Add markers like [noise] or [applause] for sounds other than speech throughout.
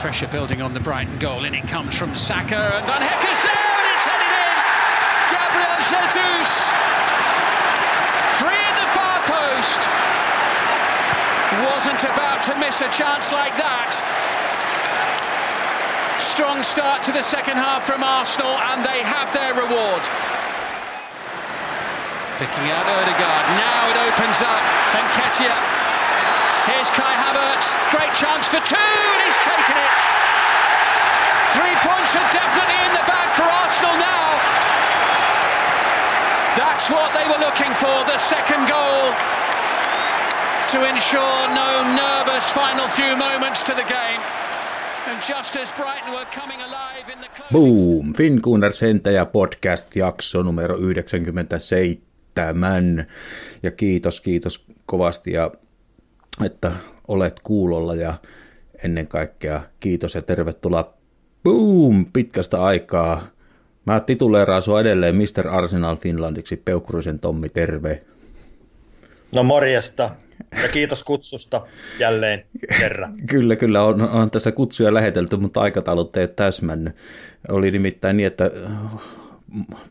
Pressure building on the Brighton goal, and it comes from Saka, and Van Hecker's there, and it's headed in. Gabriel Jesus, free in the far post. Wasn't about to miss a chance like that. Strong start to the second half from Arsenal, and they have their reward. Picking out Odegaard. Now it opens up. And Ketia. Here's Kai Havertz. Great chance for two, and he's taken it. Three points are definitely in the bag for Arsenal now. That's what they were looking for, the second goal to ensure no nervous final few moments to the game. And just as Brighton were coming alive in the closing... Boom! Finkunners ja podcast jakso numero 97. Ja kiitos, kiitos kovasti ja että olet kuulolla ja ennen kaikkea kiitos ja tervetuloa boom pitkästä aikaa. Mä tituleeraan sua edelleen Mr. Arsenal Finlandiksi, Peukruisen Tommi, terve. No morjesta ja kiitos kutsusta jälleen kerran. [laughs] kyllä, kyllä, on, on tässä kutsuja lähetelty, mutta aikataulut ei täsmännyt. Oli nimittäin niin, että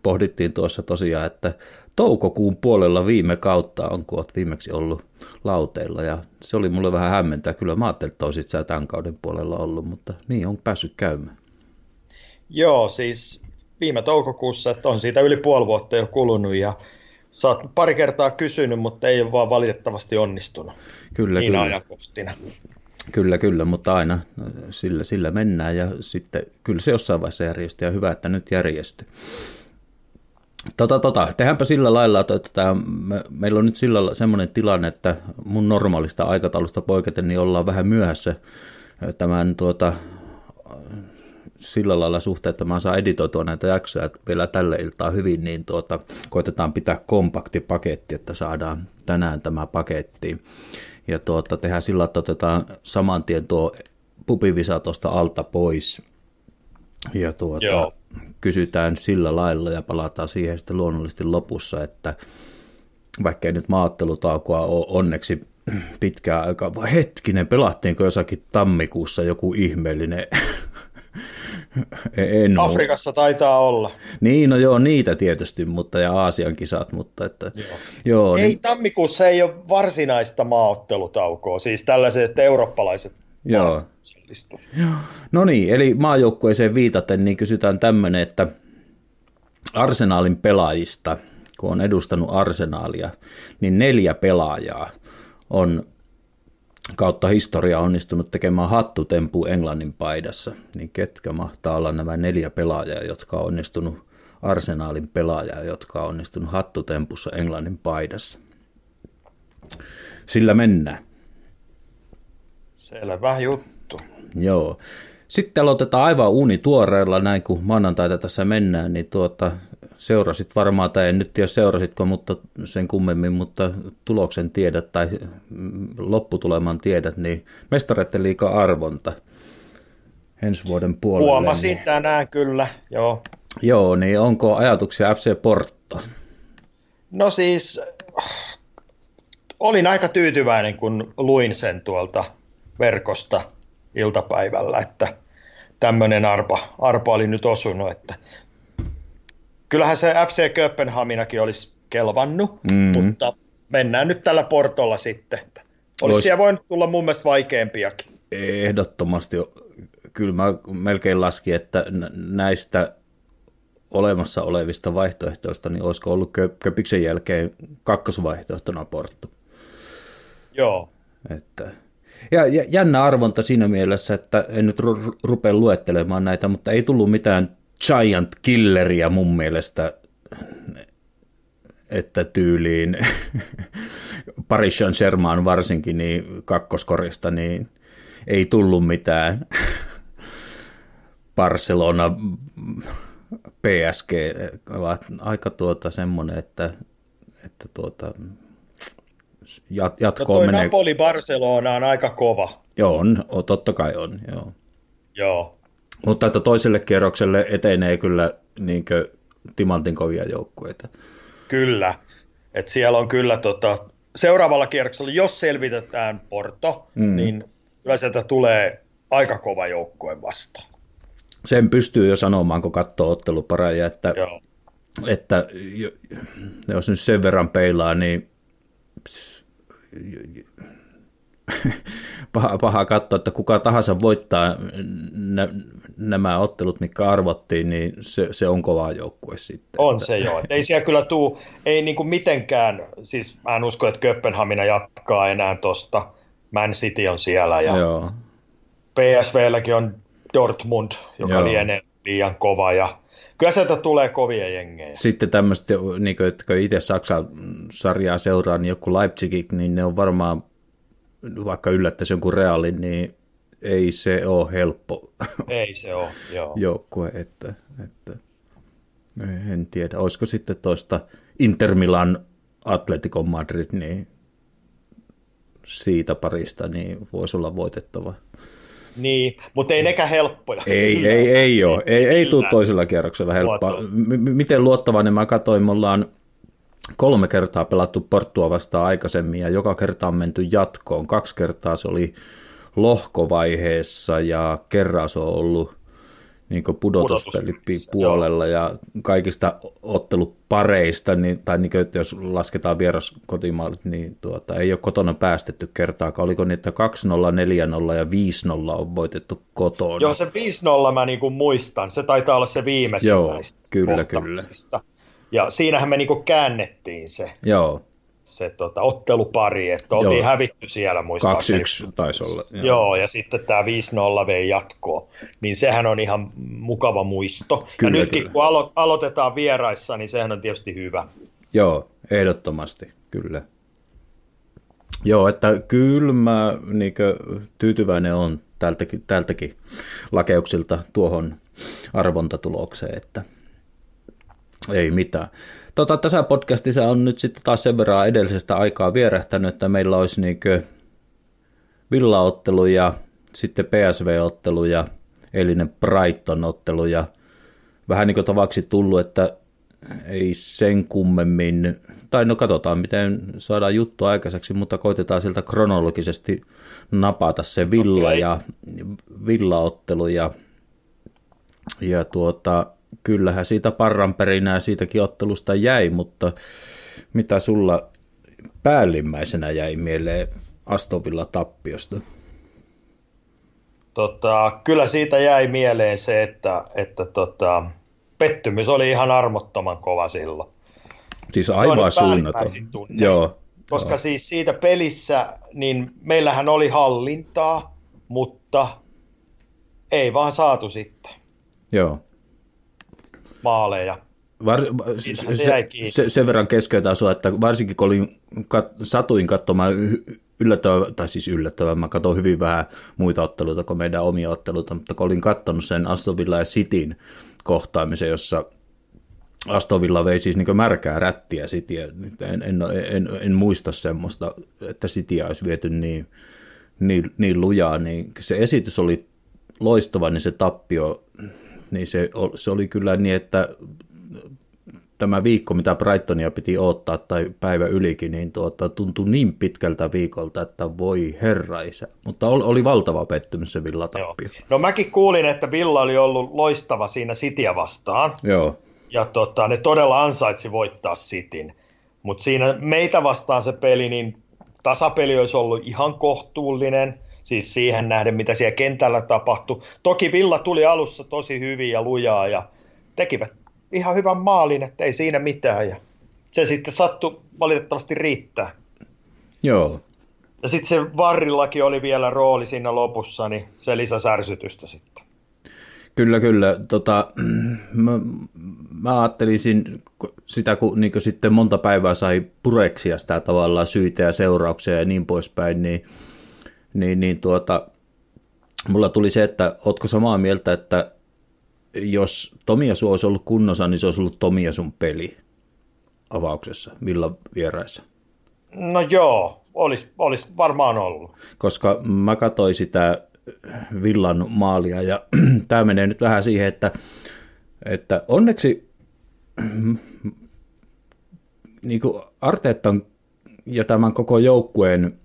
pohdittiin tuossa tosiaan, että toukokuun puolella viime kautta on, kun olet viimeksi ollut lauteilla, ja se oli mulle vähän hämmentää. Kyllä mä ajattelin, että olisit sä tämän kauden puolella ollut, mutta niin on päässyt käymään. Joo, siis viime toukokuussa, että on siitä yli puoli vuotta jo kulunut, ja sä oot pari kertaa kysynyt, mutta ei ole vaan valitettavasti onnistunut kyllä, niin kyllä. ajankohtina. Kyllä, kyllä, mutta aina sillä, sillä mennään ja sitten kyllä se jossain vaiheessa järjestyi ja hyvä, että nyt järjestyi. Tota, tota, tehdäänpä sillä lailla, että, että me, meillä on nyt sillä semmoinen tilanne, että mun normaalista aikataulusta poiketen niin ollaan vähän myöhässä tämän tuota, sillä lailla suhteen, että mä saan editoitua näitä jaksoja vielä tälle iltaa hyvin, niin tuota, koitetaan pitää kompakti paketti, että saadaan tänään tämä paketti. Ja tuota, tehdään sillä, että otetaan saman tien tuo pupivisa tuosta alta pois. Ja tuota, Joo. Kysytään sillä lailla ja palataan siihen sitten luonnollisesti lopussa, että vaikka ei nyt maattelutaukoa ole onneksi [clears throat] pitkään aikaa, vaan hetkinen, pelattiinko jossakin tammikuussa joku ihmeellinen [laughs] en Afrikassa taitaa olla. Niin, no joo, niitä tietysti, mutta ja Aasian kisat, mutta että joo, joo Ei, niin, tammikuussa ei ole varsinaista maaottelutaukoa, siis tällaiset eurooppalaiset Joo. Maaottelustus. no niin, eli maajoukkueeseen viitaten, niin kysytään tämmöinen, että Arsenaalin pelaajista, kun on edustanut Arsenaalia, niin neljä pelaajaa on kautta historiaa onnistunut tekemään hattutempu Englannin paidassa, niin ketkä mahtaa olla nämä neljä pelaajaa, jotka on onnistunut Arsenaalin pelaajaa, jotka on onnistunut hattutempussa Englannin paidassa. Sillä mennään. Selvä juttu. Joo. Sitten aloitetaan aivan uuni tuoreella, näin kun maanantaita tässä mennään, niin tuota, seurasit varmaan, tai en nyt tiedä seurasitko, mutta sen kummemmin, mutta tuloksen tiedät tai lopputuleman tiedät, niin mestareiden liiga arvonta ensi vuoden puolelle. Huomasin niin, tänään kyllä, joo. Joo, niin onko ajatuksia FC Porto? No siis, olin aika tyytyväinen, kun luin sen tuolta verkosta iltapäivällä, että tämmöinen arpa, arpa oli nyt osunut, että kyllähän se FC Kööpenhaminakin olisi kelvannut, mm-hmm. mutta mennään nyt tällä portolla sitten. Että olisi Olis- siellä voinut tulla mun mielestä vaikeampiakin. Ehdottomasti, kyllä mä melkein laskin, että nä- näistä olemassa olevista vaihtoehtoista, niin olisiko ollut Kö- Köpiksen jälkeen kakkosvaihtoehtona Porto. Joo, Että, ja, jännä arvonta siinä mielessä, että en nyt ru- rupea luettelemaan näitä, mutta ei tullut mitään giant killeria mun mielestä, että tyyliin [laughs] Paris Saint-Germain varsinkin niin kakkoskorista, niin ei tullut mitään [laughs] Barcelona, PSG, ovat aika tuota semmoinen, että, että tuota, jat, no jatkoon toi menee. Napoli-Barcelona on aika kova. Joo, on, o, totta kai on, joo. Joo, Mutta että toiselle kierrokselle etenee kyllä niinkö timantin kovia joukkueita. kyllä. Et siellä on kyllä tota, seuraavalla kierroksella, jos selvitetään Porto, mm. niin kyllä sieltä tulee aika kova joukkue vastaan. Sen pystyy jo sanomaan, kun katsoo ottelupareja, että, Joo. että jos nyt sen verran peilaa, niin [laughs] paha, paha katsoa, että kuka tahansa voittaa nä, nämä ottelut, mitkä arvottiin, niin se, se on kova joukkue sitten. On se joo. Ei [laughs] siellä kyllä tuu, ei niinku mitenkään, siis mä en usko, että Köppenhamina jatkaa enää tosta. Man City on siellä ja Joo. PSVlläkin on Dortmund, joka Joo. lienee liian kova ja kyllä sieltä tulee kovia jengejä. Sitten tämmöiset, niin kuin, että kun itse Saksan sarjaa seuraa, niin joku Leipzig, niin ne on varmaan, vaikka yllättäisi jonkun Realin, niin ei se ole helppo Ei se ole, joo. joukkue, että, että en tiedä, olisiko sitten toista Inter Milan Atletico Madrid, niin siitä parista niin voisi olla voitettava. Niin, mutta ei nekään helppoja. Ei, ei, ei ole. Ei, ei tule toisella kierroksella helppoa. M- miten luottavainen mä katsoin, me ollaan kolme kertaa pelattu Porttua vastaan aikaisemmin ja joka kerta on menty jatkoon. Kaksi kertaa se oli lohkovaiheessa ja kerran se on ollut niin pudotuspeli Pudotuspelissä, puolella ja kaikista ottelupareista, niin, tai niin kuin, että jos lasketaan vieras kotimaalit, niin tuota, ei ole kotona päästetty kertaakaan. Oliko niin, että 2-0, 4-0 ja 5-0 on voitettu kotona? Joo, se 5-0 mä niinku muistan. Se taitaa olla se viimeisin Joo, näistä kyllä, kohtaamisista. Ja siinähän me niinku käännettiin se, Joo, se tota, ottelupari, että oltiin Joo. hävitty siellä muistaakseni. 2-1 taisi olla. Joo. Joo, ja sitten tämä 5-0 vei jatkoa, niin sehän on ihan mukava muisto. Kyllä, ja nytkin kyllä. kun alo- aloitetaan vieraissa, niin sehän on tietysti hyvä. Joo, ehdottomasti, kyllä. Joo, että kyllä mä niin tyytyväinen on tältäkin, tältäkin lakeuksilta tuohon arvontatulokseen, että ei mitään. Tota, tässä podcastissa on nyt sitten taas sen verran edellisestä aikaa vierähtänyt, että meillä olisi niin villaottelu ja sitten PSV-ottelu ja eilinen Brighton-ottelu ja vähän niin kuin tavaksi tullut, että ei sen kummemmin, tai no katsotaan miten saadaan juttu aikaiseksi, mutta koitetaan sieltä kronologisesti napata se villa Okei. ja villaottelu ja, ja tuota, kyllähän siitä parran perinää siitäkin ottelusta jäi, mutta mitä sulla päällimmäisenä jäi mieleen Astovilla tappiosta? Tota, kyllä siitä jäi mieleen se, että, että tota, pettymys oli ihan armottoman kova silloin. Siis aivan suunnaton. Joo, Koska Joo. siis siitä pelissä, niin meillähän oli hallintaa, mutta ei vaan saatu sitten joo. Maaleja. Var, Siitähän se se, sen verran keskeytää sua, että varsinkin kun olin, kat, satuin katsomaan yllättävän, tai siis yllättävän, mä katson hyvin vähän muita otteluita kuin meidän omia otteluita, mutta kun olin katsonut sen Aston Villa ja Cityn kohtaamisen, jossa Aston Villa vei siis niin märkää rättiä Cityä. En, en, en, en, muista semmoista, että Cityä olisi viety niin, niin, niin lujaa, niin se esitys oli loistava, niin se tappio, niin se, se oli kyllä niin, että tämä viikko, mitä Brightonia piti odottaa, tai päivä ylikin, niin tuota, tuntui niin pitkältä viikolta, että voi herra isä. Mutta oli, oli valtava pettymys se villatappio. Joo. No mäkin kuulin, että Villa oli ollut loistava siinä Cityä vastaan. Joo. Ja tota, ne todella ansaitsi voittaa Cityn. Mutta siinä meitä vastaan se peli, niin tasapeli olisi ollut ihan kohtuullinen. Siis siihen nähden, mitä siellä kentällä tapahtui. Toki Villa tuli alussa tosi hyvin ja lujaa ja tekivät ihan hyvän maalin, että ei siinä mitään. Ja se sitten sattui valitettavasti riittää. Joo. Ja sitten se Varrillakin oli vielä rooli siinä lopussa, niin se lisäsi ärsytystä sitten. Kyllä, kyllä. Tota, [clears throat] mä, mä ajattelisin sitä, kun niin sitten monta päivää sai pureksia sitä tavallaan syitä ja seurauksia ja niin poispäin, niin, niin, niin tuota, mulla tuli se, että ootko samaa mieltä, että jos Tomiasu olisi ollut kunnossa, niin se olisi ollut Tomiasun peli avauksessa, Villa vieraissa. No joo, olisi, olisi varmaan ollut. Koska mä katsoin sitä Villan maalia ja [clears throat] tämä menee nyt vähän siihen, että, että onneksi [clears throat] niin kuin Arteetan ja tämän koko joukkueen,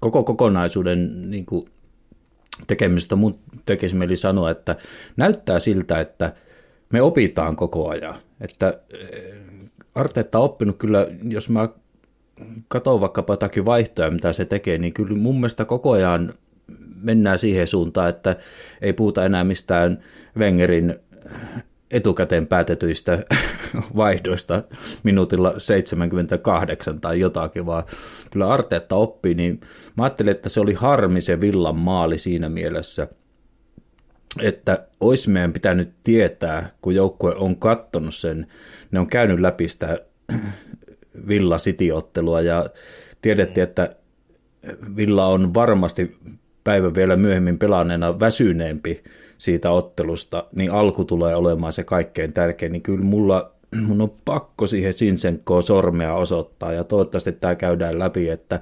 koko kokonaisuuden niin kuin tekemistä mun tekisi mieli sanoa, että näyttää siltä, että me opitaan koko ajan. Että eh, Arteetta on oppinut kyllä, jos mä katson vaikkapa jotakin vaihtoja, mitä se tekee, niin kyllä mun mielestä koko ajan mennään siihen suuntaan, että ei puhuta enää mistään Wengerin etukäteen päätetyistä [laughs] vaihdoista minuutilla 78 tai jotakin, vaan kyllä Arteetta oppii, niin mä ajattelin, että se oli harmi se Villan maali siinä mielessä, että olisi meidän pitänyt tietää, kun joukkue on kattonut sen, ne on käynyt läpi sitä [clears throat] Villa City-ottelua ja tiedettiin, että Villa on varmasti päivän vielä myöhemmin pelanneena väsyneempi siitä ottelusta, niin alku tulee olemaan se kaikkein tärkein, niin kyllä mulla mun on pakko siihen Sinsenkoon sormea osoittaa ja toivottavasti tämä käydään läpi, että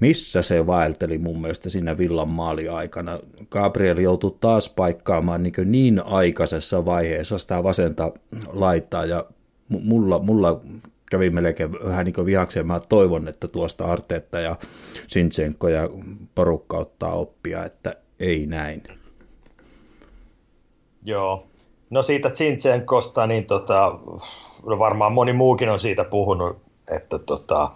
missä se vaelteli mun mielestä siinä Villan maali aikana. Gabriel joutui taas paikkaamaan niin, niin aikaisessa vaiheessa sitä vasenta laittaa ja mulla, mulla kävi melkein vähän niin vihakseen. Mä toivon, että tuosta Arteetta ja Sinchenko ja porukka ottaa oppia, että ei näin. Joo. No siitä Zinchenkosta, niin tota, no varmaan moni muukin on siitä puhunut, että tota,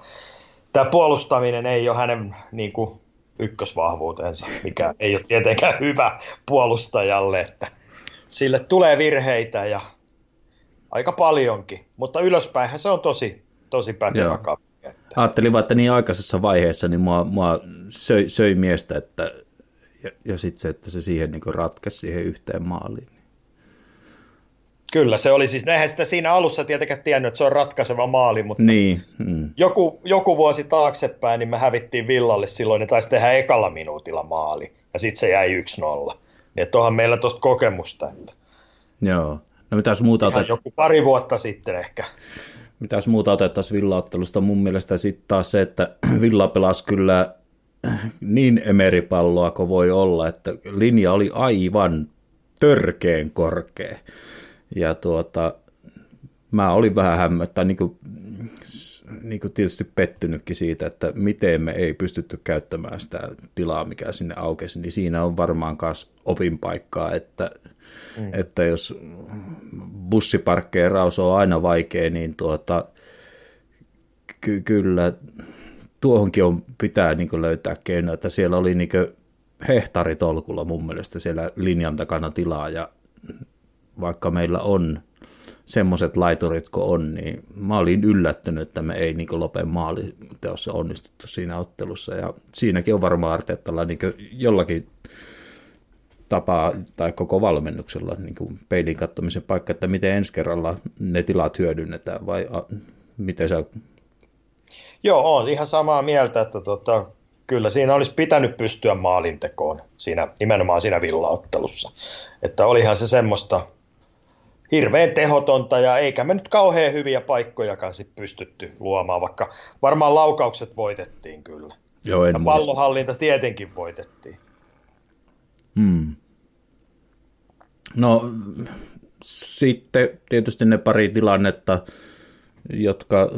tämä puolustaminen ei ole hänen niin kuin, ykkösvahvuutensa, mikä ei ole tietenkään hyvä puolustajalle, että sille tulee virheitä ja aika paljonkin, mutta ylöspäinhän se on tosi, tosi pätevä kaveri. Että... Ajattelin vaan, että niin aikaisessa vaiheessa niin mua, mua söi, söi miestä, että, ja, ja sitten se, että se siihen niin ratkaisi siihen yhteen maaliin. Kyllä, se oli siis, näinhän sitä siinä alussa tietenkään tiennyt, että se on ratkaiseva maali, mutta niin, mm. joku, joku vuosi taaksepäin, niin me hävittiin Villalle silloin, että taisi tehdä ekalla minuutilla maali, ja sitten se jäi 1-0. Niin että onhan meillä tuosta kokemusta. Että... Joo. No mitäs muuta otet... joku pari vuotta sitten ehkä. Mitäs muuta otettaisiin Villaottelusta? Mun mielestä sitten taas se, että [clears throat] Villa pelasi kyllä [clears throat] niin emeripalloa kuin voi olla, että linja oli aivan törkeen korkea. Ja tuota, mä olin vähän hämmöttä, niin kuin, niin kuin tietysti pettynytkin siitä, että miten me ei pystytty käyttämään sitä tilaa, mikä sinne aukesi, niin siinä on varmaan myös opinpaikkaa, että, mm. että jos bussiparkkeeraus on aina vaikea, niin tuota, ky- kyllä tuohonkin on, pitää niin löytää keino, että siellä oli niin hehtaaritolkulla mun mielestä siellä linjan takana tilaa ja vaikka meillä on semmoiset laiturit kuin on, niin mä olin yllättynyt, että me ei niin Lopen maaliteossa onnistuttu siinä ottelussa. Ja siinäkin on varmaan Arteettalla niin jollakin tapaa tai koko valmennuksella niin kuin peilin kattomisen paikka, että miten ensi kerralla ne tilat hyödynnetään vai a, miten sä... Joo, on ihan samaa mieltä, että tota, kyllä siinä olisi pitänyt pystyä maalintekoon siinä, nimenomaan siinä villaottelussa. Että olihan se semmoista hirveän tehotonta ja eikä me nyt kauhean hyviä paikkojakaan sit pystytty luomaan, vaikka varmaan laukaukset voitettiin kyllä. Joo, en ja pallohallinta tietenkin voitettiin. Hmm. No sitten tietysti ne pari tilannetta, jotka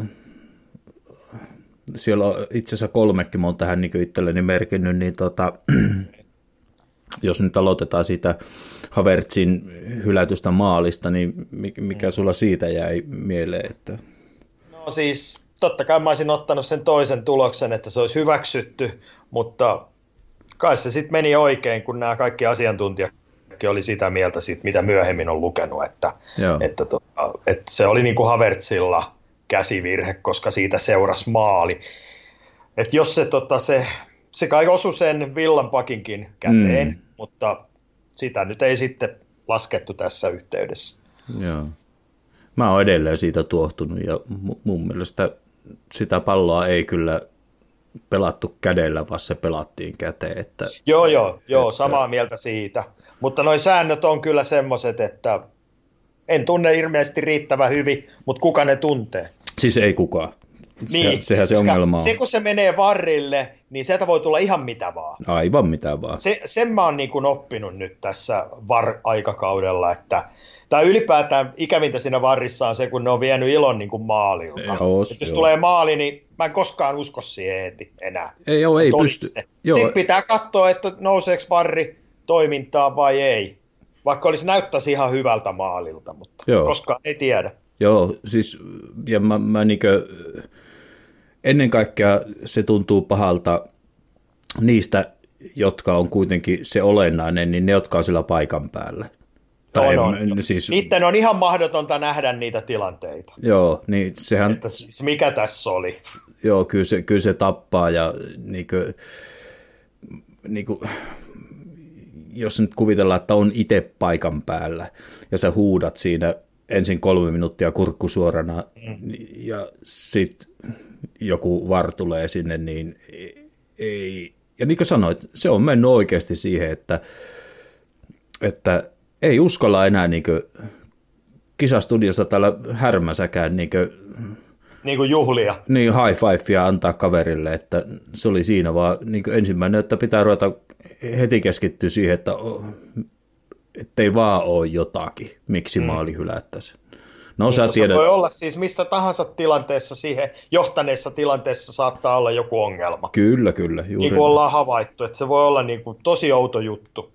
siellä on itse asiassa kolmekin, mä oon tähän niin itselleni merkinnyt, niin tota, jos nyt aloitetaan siitä Havertzin hylätystä maalista, niin mikä mm. sulla siitä jäi mieleen? Että... No siis totta kai mä olisin ottanut sen toisen tuloksen, että se olisi hyväksytty, mutta kai se sitten meni oikein, kun nämä kaikki asiantuntijat oli sitä mieltä siitä, mitä myöhemmin on lukenut, että, että, tota, että se oli niin kuin Havertzilla käsivirhe, koska siitä seurasi maali. että jos se, tota, se, se kai osui sen Villan pakinkin käteen, mm. mutta sitä nyt ei sitten laskettu tässä yhteydessä. Joo. Mä oon edelleen siitä tuohtunut ja mun mielestä sitä palloa ei kyllä pelattu kädellä, vaan se pelattiin käteen. Että, joo, joo, joo että... samaa mieltä siitä. Mutta noin säännöt on kyllä semmoiset, että en tunne ilmeisesti riittävän hyvin, mutta kuka ne tuntee? Siis ei kukaan. Niin, se, sehän se ongelma on. Se kun se menee varrille, niin sieltä voi tulla ihan mitä vaan. Aivan mitä vaan. Se, sen mä oon niin kuin oppinut nyt tässä var-aikakaudella, että tai ylipäätään ikävintä siinä varrissa on se, kun ne on vienyt ilon niin kuin maalilta. Joo, jos joo. tulee maali, niin mä en koskaan usko siihen heti enää. Ei, joo, ei pysty. Joo. Sitten pitää katsoa, että nouseeko varri toimintaa vai ei. Vaikka olisi näyttäisi ihan hyvältä maalilta, mutta Joo. koska ei tiedä. Joo, siis ja mä, mä niinkö, ennen kaikkea se tuntuu pahalta niistä, jotka on kuitenkin se olennainen, niin ne, jotka on sillä paikan päällä. Tai on, on. Siis... Niiden on ihan mahdotonta nähdä niitä tilanteita. Joo, niin sehän... Että siis mikä tässä oli? Joo, kyllä se, kyllä se tappaa ja niin kuin, niin kuin, jos nyt kuvitellaan, että on itse paikan päällä ja sä huudat siinä ensin kolme minuuttia kurkku suorana mm. ja sitten joku var tulee sinne, niin ei, ja niin kuin sanoit, se on mennyt oikeasti siihen, että, että ei uskalla enää niin kisastudiossa täällä härmäsäkään niin kuin, niin kuin juhlia. Niin, high fivea antaa kaverille, että se oli siinä vaan niin ensimmäinen, että pitää ruveta heti keskittyä siihen, että ei vaan ole jotakin, miksi mm. maali hylättäisi. No, niin, sä tiedät... voi olla siis missä tahansa tilanteessa siihen johtaneessa tilanteessa saattaa olla joku ongelma. Kyllä, kyllä. Juuri niin kuin ollaan havaittu, että se voi olla niin kuin tosi outo juttu,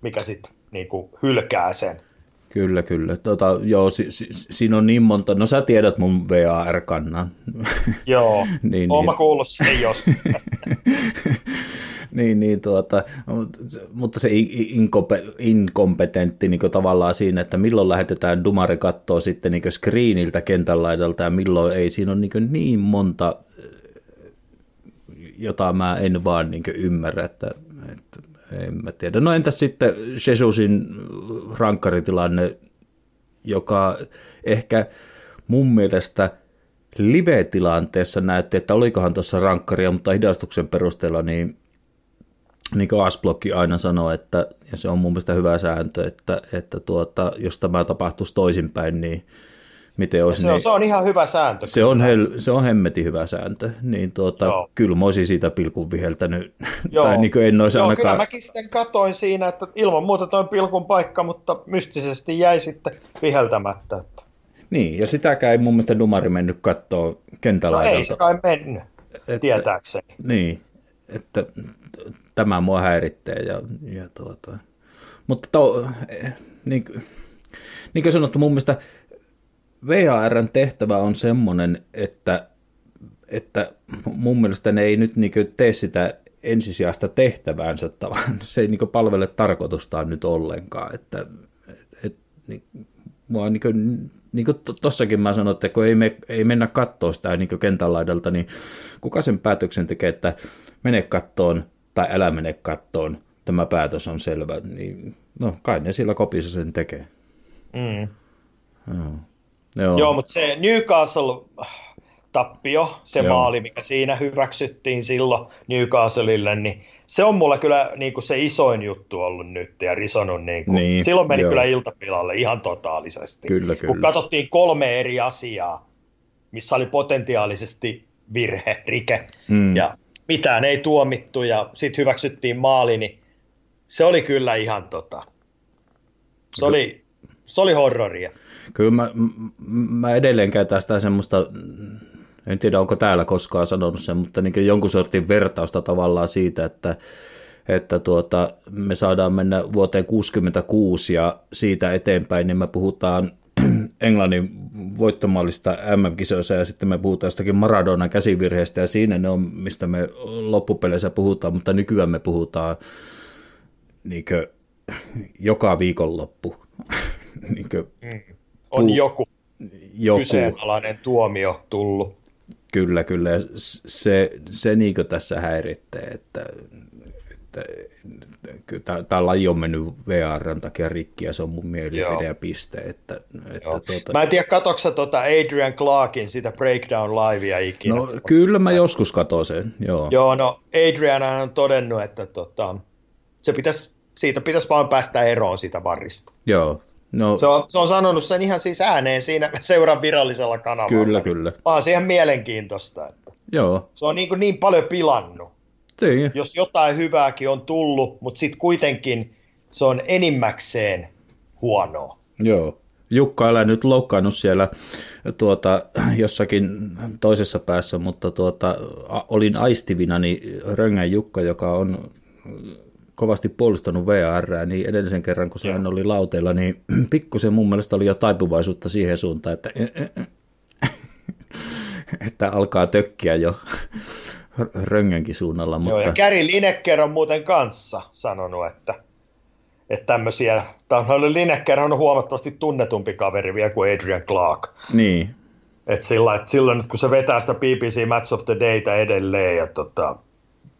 mikä sitten niin kuin hylkää sen. Kyllä, kyllä. Tota, joo, si, si, siinä on niin monta. No sä tiedät mun VAR-kannan. [laughs] Joo, [laughs] niin, oon niin. kuullut sen jos. [laughs] niin, niin tuota, mutta se inkompetentti niin tavallaan siinä, että milloin lähetetään dumari kattoa sitten niin screeniltä kentän laidalta ja milloin ei. Siinä on niin, niin monta, jota mä en vaan niin ymmärrä, että, että en mä tiedä. No entäs sitten Jesusin rankkaritilanne, joka ehkä mun mielestä live-tilanteessa näytti, että olikohan tuossa rankkaria, mutta hidastuksen perusteella niin niin kuin Asblokki aina sanoo, että, ja se on mun mielestä hyvä sääntö, että, että tuota, jos tämä tapahtuisi toisinpäin, niin miten olisi... Se on, niin, se on ihan hyvä sääntö. Se on, hel, se on hemmetin hyvä sääntö, niin tuota, kyllä mä olisin siitä pilkun viheltänyt, [laughs] Joo. tai niin kuin en olisi Joo, ainakaan... kyllä mäkin sitten katoin siinä, että ilman muuta toi pilkun paikka, mutta mystisesti jäi sitten viheltämättä. Että... Niin, ja sitäkään ei mun mielestä numari mennyt katsoa kentällä. No ei se kai mennyt, että, tietääkseni. Niin, että tämä mua häiritsee. Ja, ja tuota. Mutta to, niin, niin kuin sanottu, mun mielestä VARn tehtävä on semmoinen, että, että mun mielestä ne ei nyt niin tee sitä ensisijaista tehtäväänsä, vaan se ei niin palvele tarkoitustaan nyt ollenkaan. Että, et, et, niin, mua niin kuin, niin kuin tossakin mä sanoin, että kun ei, me, ei mennä katsoa sitä niin kentän laidalta, niin kuka sen päätöksen tekee, että mene kattoon tai älä mene kattoon, tämä päätös on selvä, niin no kai ne sillä kopissa sen tekee. Mm. Joo. Joo. Joo, mutta se Newcastle tappio, se Joo. maali, mikä siinä hyväksyttiin silloin Newcastleille, niin se on mulla kyllä niin kuin se isoin juttu ollut nyt ja risonut. Niin kuin, niin, silloin meni joo. kyllä iltapilalle ihan totaalisesti. Kyllä, kyllä. Kun katsottiin kolme eri asiaa, missä oli potentiaalisesti virhe, rike, mm. ja mitään ei tuomittu ja sitten hyväksyttiin maali, niin se oli kyllä ihan tota, se oli, se oli horroria. Kyllä mä, mä edelleen käytän sitä semmoista, en tiedä onko täällä koskaan sanonut sen, mutta niin jonkun sortin vertausta tavallaan siitä, että, että tuota, me saadaan mennä vuoteen 66 ja siitä eteenpäin, niin me puhutaan [clears throat] Englannin voittomallista MM-kisoissa ja sitten me puhutaan jostakin Maradonan käsivirheestä ja siinä ne on, mistä me loppupeleissä puhutaan, mutta nykyään me puhutaan niin kuin, joka viikonloppu. [laughs] niin kuin, mm. On puu, joku, joku kyseenalainen tuomio tullut. Kyllä, kyllä. Se, se niin tässä häiritsee, että, että tämä laji on mennyt VRn takia rikki ja se on mun mielipide ja piste. Että, että tuota... Mä en tiedä, katoksa tuota Adrian Clarkin sitä Breakdown Livea ikinä? No kyllä mä joskus katon sen, joo. Joo, no Adrian on todennut, että tota, se pitäisi, siitä pitäisi vaan päästä eroon siitä varista. Joo, No, se, on, se on sanonut sen ihan siis ääneen siinä [laughs] seuran virallisella kanavalla. Kyllä, kyllä. Vaan se ihan mielenkiintoista. Että Joo. Se on niin, kuin niin paljon pilannut. Niin. Jos jotain hyvääkin on tullut, mutta sitten kuitenkin se on enimmäkseen huonoa. Joo. Jukka älä nyt loukkaannut siellä tuota, jossakin toisessa päässä, mutta tuota, olin aistivinani Röngän Jukka, joka on kovasti puolustanut VR, niin edellisen kerran, kun se hän oli lauteilla, niin [clears throat] pikkusen mun mielestä oli jo taipuvaisuutta siihen suuntaan, että, [laughs] että alkaa tökkiä jo [laughs] röngänkin suunnalla. Mutta... Joo, ja Gary Lineker on muuten kanssa sanonut, että, että tämmöisiä, tämä Lineker on huomattavasti tunnetumpi kaveri vielä kuin Adrian Clark. Niin. Et sillä, että silloin, kun se vetää sitä BBC Match of the Data edelleen, ja tota,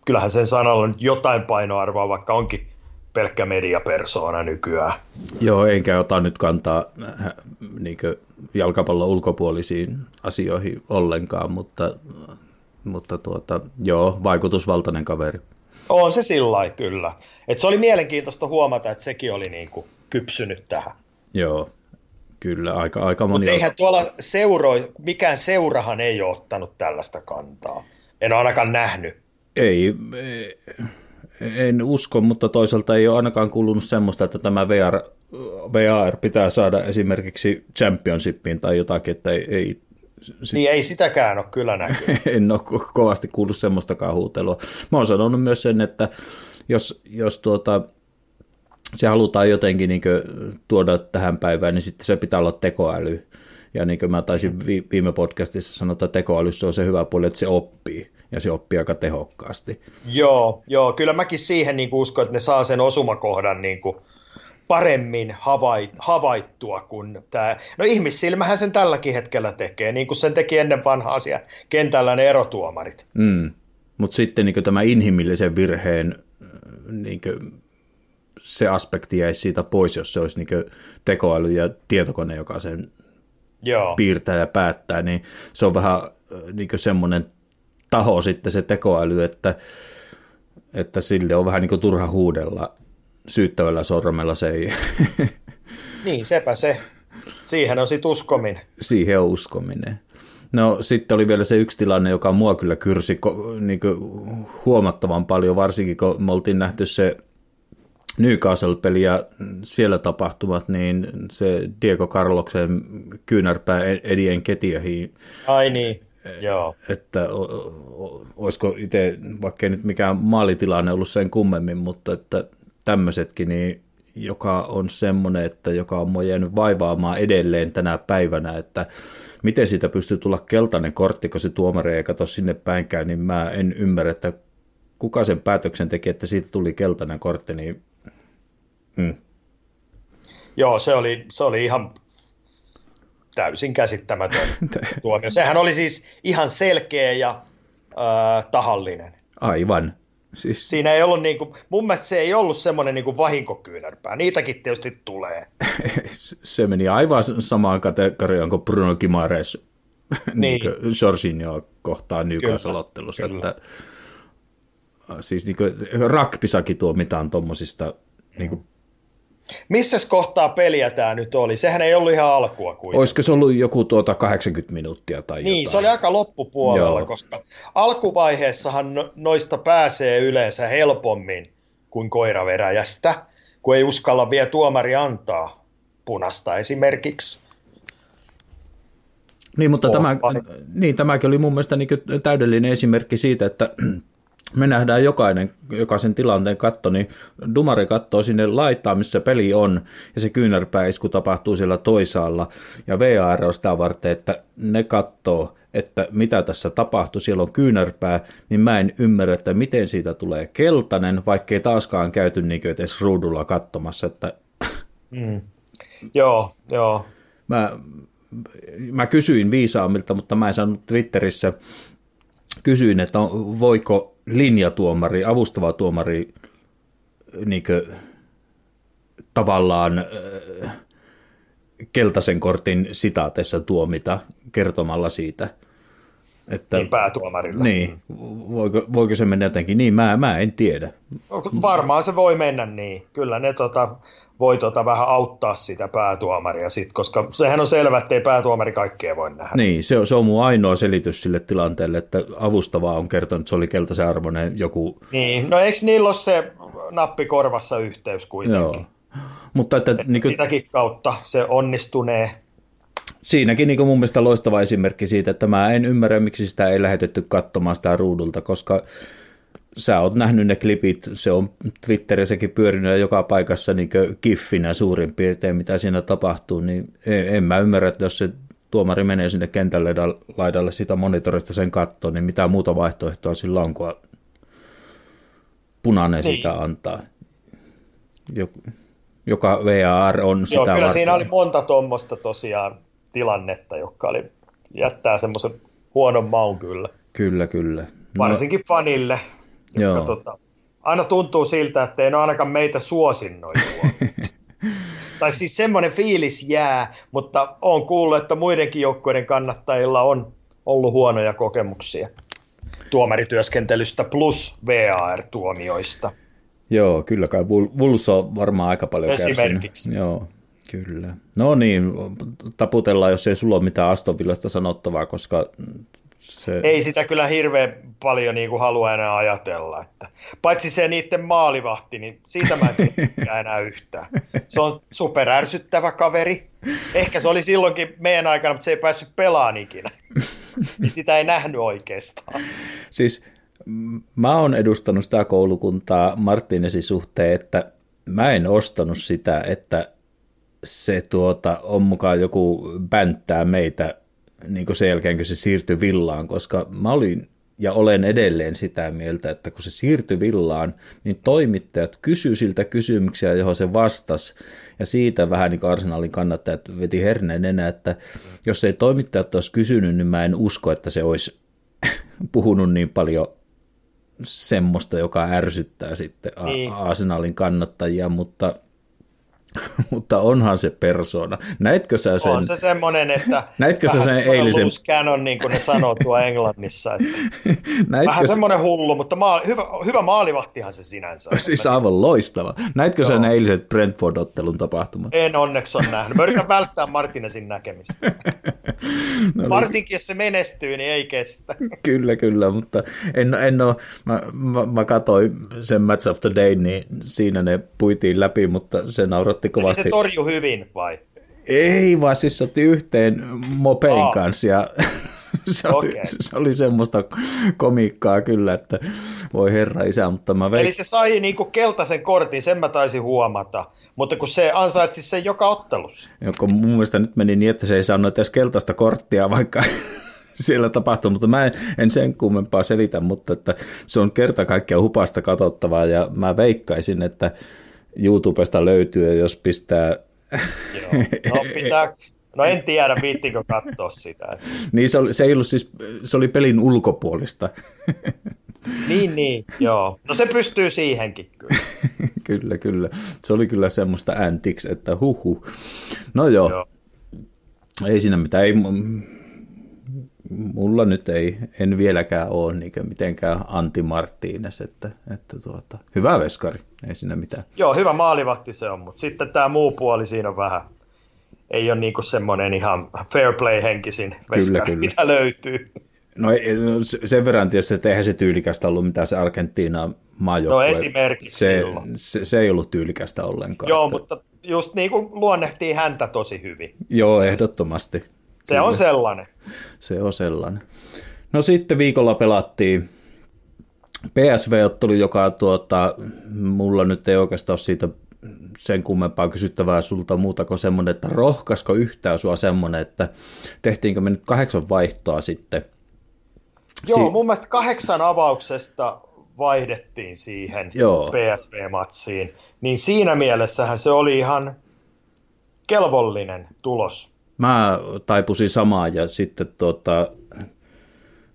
kyllähän sen sanalla nyt jotain painoarvoa, vaikka onkin pelkkä mediapersoona nykyään. Joo, enkä ota nyt kantaa niin jalkapallon ulkopuolisiin asioihin ollenkaan, mutta, mutta tuota, joo, vaikutusvaltainen kaveri. On se sillä kyllä. Et se oli mielenkiintoista huomata, että sekin oli niin kuin kypsynyt tähän. Joo, kyllä, aika, aika moni. Mutta eihän tuolla seuro, mikään seurahan ei ole ottanut tällaista kantaa. En ole ainakaan nähnyt. Ei, en usko, mutta toisaalta ei ole ainakaan kuulunut semmoista, että tämä VR, VR pitää saada esimerkiksi championshipiin tai jotakin, että ei, ei sit... Niin ei sitäkään ole kyllä näkynyt. [laughs] en ole ko- kovasti kuullut semmoistakaan huutelua. Mä oon sanonut myös sen, että jos, jos tuota, se halutaan jotenkin niin tuoda tähän päivään, niin sitten se pitää olla tekoäly. Ja niin kuin mä taisin viime podcastissa sanoa, että tekoälyssä on se hyvä puoli, että se oppii ja se oppii aika tehokkaasti. Joo, joo kyllä mäkin siihen niin uskon, että ne saa sen osumakohdan niin kuin paremmin havait, havaittua kuin tämä. No ihmissilmähän sen tälläkin hetkellä tekee, niin kuin sen teki ennen vanhaa asia kentällä ne erotuomarit. Mm. Mutta sitten niin tämä inhimillisen virheen niin se aspekti jäisi siitä pois, jos se olisi niin tekoäly ja tietokone, joka sen Joo. piirtää ja päättää, niin se on vähän niin semmoinen taho sitten se tekoäly, että, että sille on vähän niin kuin turha huudella syyttävällä sormella se ei. [laughs] niin, sepä se. Siihen on sitten uskominen. Siihen on uskominen. No sitten oli vielä se yksi tilanne, joka mua kyllä kyrsi niin huomattavan paljon, varsinkin kun me oltiin nähty se Newcastle-peli ja siellä tapahtumat, niin se Diego Carloksen kyynärpää Edien Ketiahiin. Ai niin. Joo. Että olisiko itse, vaikka ei nyt mikään maalitilanne ollut sen kummemmin, mutta että tämmöisetkin, niin joka on semmoinen, että joka on mua jäänyt vaivaamaan edelleen tänä päivänä, että miten siitä pystyy tulla keltainen kortti, kun se tuomari ei katso sinne päinkään, niin mä en ymmärrä, että kuka sen päätöksen teki, että siitä tuli keltainen kortti, niin mm. Joo, se oli, se oli ihan täysin käsittämätön [laughs] tuomio. Sehän oli siis ihan selkeä ja äh, tahallinen. Aivan. Siis... Siinä ei ollut, niin kuin, mun mielestä se ei ollut semmoinen niin vahinkokyynärpää. Niitäkin tietysti tulee. [laughs] se meni aivan samaan kategoriaan kuin Bruno Gimares [laughs] niin. niin Jorginho kohtaan Newcastle-ottelussa. Että, siis niin kuin, rakpisakin tuomitaan tuommoisista niin missä kohtaa peliä tämä nyt oli? Sehän ei ollut ihan alkua kuitenkin. Olisiko se ollut joku tuota 80 minuuttia tai Niin, jotain? se oli aika loppupuolella, Joo. koska alkuvaiheessahan no, noista pääsee yleensä helpommin kuin koiraveräjästä, kun ei uskalla vielä tuomari antaa punasta esimerkiksi. Niin, mutta tämä, niin, tämäkin oli mun mielestä niin täydellinen esimerkki siitä, että me nähdään jokainen, jokaisen tilanteen katto, niin Dumari katsoo sinne laittaa, missä peli on, ja se kyynärpäisku tapahtuu siellä toisaalla, ja VR on sitä varten, että ne katsoo, että mitä tässä tapahtuu, siellä on kyynärpää, niin mä en ymmärrä, että miten siitä tulee keltainen, vaikkei taaskaan käyty niin edes ruudulla katsomassa, että... Mm. Joo, joo. Mä, mä kysyin viisaammilta, mutta mä en saanut Twitterissä, kysyin, että voiko linjatuomari, avustava tuomari niin kuin, tavallaan äh, keltaisen kortin sitaateessa tuomita kertomalla siitä. Että, niin päätuomarilla. Niin, voiko, voiko se mennä jotenkin niin, mä, mä en tiedä. Varmaan se voi mennä niin, kyllä ne tota, voi tota vähän auttaa sitä päätuomaria sit, koska sehän on selvä, että ei päätuomari kaikkea voi nähdä. Niin, se on, se on mun ainoa selitys sille tilanteelle, että avustavaa on kertonut, että se oli keltaisen arvoinen joku... Niin, no eikö niillä ole se nappi korvassa yhteys kuitenkin? Joo. Mutta että, että niin kuin... Sitäkin kautta se onnistunee. Siinäkin niin mun mielestä loistava esimerkki siitä, että mä en ymmärrä, miksi sitä ei lähetetty katsomaan sitä ruudulta, koska sä oot nähnyt ne klipit, se on Twitterissäkin pyörinyt joka paikassa niin kiffinä suurin piirtein, mitä siinä tapahtuu, niin en, en mä ymmärrä, että jos se tuomari menee sinne kentälle laidalle sitä monitorista sen kattoon, niin mitä muuta vaihtoehtoa sillä on, kun punainen niin. sitä antaa. Joka VAR on sitä Joo, kyllä varten. siinä oli monta tuommoista tosiaan tilannetta, joka oli, jättää semmoisen huonon maun kyllä. Kyllä, kyllä. No, Varsinkin fanille, jotka tota, aina tuntuu siltä, että ei ole ainakaan meitä suosinnoitua. [laughs] tai siis semmoinen fiilis jää, mutta on kuullut, että muidenkin joukkueiden kannattajilla on ollut huonoja kokemuksia tuomarityöskentelystä plus VAR-tuomioista. Joo, kyllä kai Bulls on varmaan aika paljon Esimerkiksi. Kärsinyt. Joo, kyllä. No niin, taputellaan, jos ei sulla ole mitään Aston Villasta sanottavaa, koska se... Ei sitä kyllä hirveän paljon niin kuin halua enää ajatella. Että, paitsi se niiden maalivahti, niin siitä mä en tiedä enää yhtään. Se on superärsyttävä kaveri. Ehkä se oli silloinkin meidän aikana, mutta se ei päässyt pelaan ikinä. niin sitä ei nähnyt oikeastaan. Siis mä oon edustanut sitä koulukuntaa Martinesin suhteen, että mä en ostanut sitä, että se tuota, on mukaan joku bänttää meitä niin kuin sen jälkeen, kun se siirtyi villaan, koska mä olin ja olen edelleen sitä mieltä, että kun se siirtyi villaan, niin toimittajat kysyivät siltä kysymyksiä, johon se vastasi. Ja siitä vähän niin kuin arsenaalin kannattajat veti herneen enää, että jos ei toimittajat olisi kysynyt, niin mä en usko, että se olisi [laughs] puhunut niin paljon semmoista, joka ärsyttää sitten niin. Arsenalin kannattajia, mutta [laughs] Mutta onhan se persona. Näitkö sä sen? On se semmoinen, että [laughs] Näitkö sä sen eilisen... loose cannon, niin kuin ne sanoo tuo [laughs] Englannissa. Että Näitkö vähän semmoinen hullu, mutta maali, hyvä, hyvä maalivahtihan se sinänsä. Siis aivan loistava. Näitkö sä ne eiliset Brentford-ottelun tapahtumat? En onneksi ole nähnyt. Mä yritän välttää Martinesin näkemistä. no, niin. Varsinkin jos se menestyy, niin ei kestä. kyllä, kyllä, mutta en, en ole, mä, mä, mä katsoin sen Match of the Day, niin siinä ne puitiin läpi, mutta se naurat otti kovasti. Eli se torju hyvin vai? Ei, vaan siis otti yhteen Mopein Aa. kanssa ja [laughs] se, okay. oli, se oli semmoista komiikkaa kyllä, että voi herra isä, mutta mä veik... Eli se sai niinku keltaisen kortin, sen mä taisin huomata, mutta kun se ansaitsi sen joka ottelussa. Joko mun mielestä nyt meni niin, että se ei saanut edes keltaista korttia, vaikka [laughs] siellä tapahtui, mutta mä en, en sen kummempaa selitä, mutta että se on kerta kaikkiaan hupasta katsottavaa ja mä veikkaisin, että YouTubesta löytyy, jos pistää... Joo. No, pitää, no en tiedä, viittinkö katsoa sitä. niin se, oli, se ei ollut siis, se oli pelin ulkopuolista. niin, niin, joo. No se pystyy siihenkin kyllä. [laughs] kyllä, kyllä. Se oli kyllä semmoista antics, että huhu. No joo. joo. Ei siinä mitään. Ei, mulla nyt ei, en vieläkään ole niin mitenkään Antti Martínez, että, että tuota, hyvä veskari, ei siinä mitään. Joo, hyvä maalivahti se on, mutta sitten tämä muu puoli siinä on vähän, ei ole niin semmoinen ihan fair play henkisin veskari, kyllä, kyllä. mitä löytyy. No, no sen verran tietysti, että eihän se tyylikästä ollut mitään se Argentiina maajoukkue. No esimerkiksi se, se, se, ei ollut tyylikästä ollenkaan. Joo, että... mutta just niin kuin luonnehtii häntä tosi hyvin. Joo, ehdottomasti. Se Kyllä. on sellainen. Se on sellainen. No sitten viikolla pelattiin PSV-ottelu, joka tuota, mulla nyt ei oikeastaan ole siitä sen kummempaa kysyttävää sulta muuta kuin semmoinen, että rohkasko yhtään sua semmoinen, että tehtiinkö me nyt kahdeksan vaihtoa sitten? Joo, si- mun mielestä kahdeksan avauksesta vaihdettiin siihen Joo. PSV-matsiin, niin siinä mielessähän se oli ihan kelvollinen tulos mä taipusin samaan ja sitten tuota,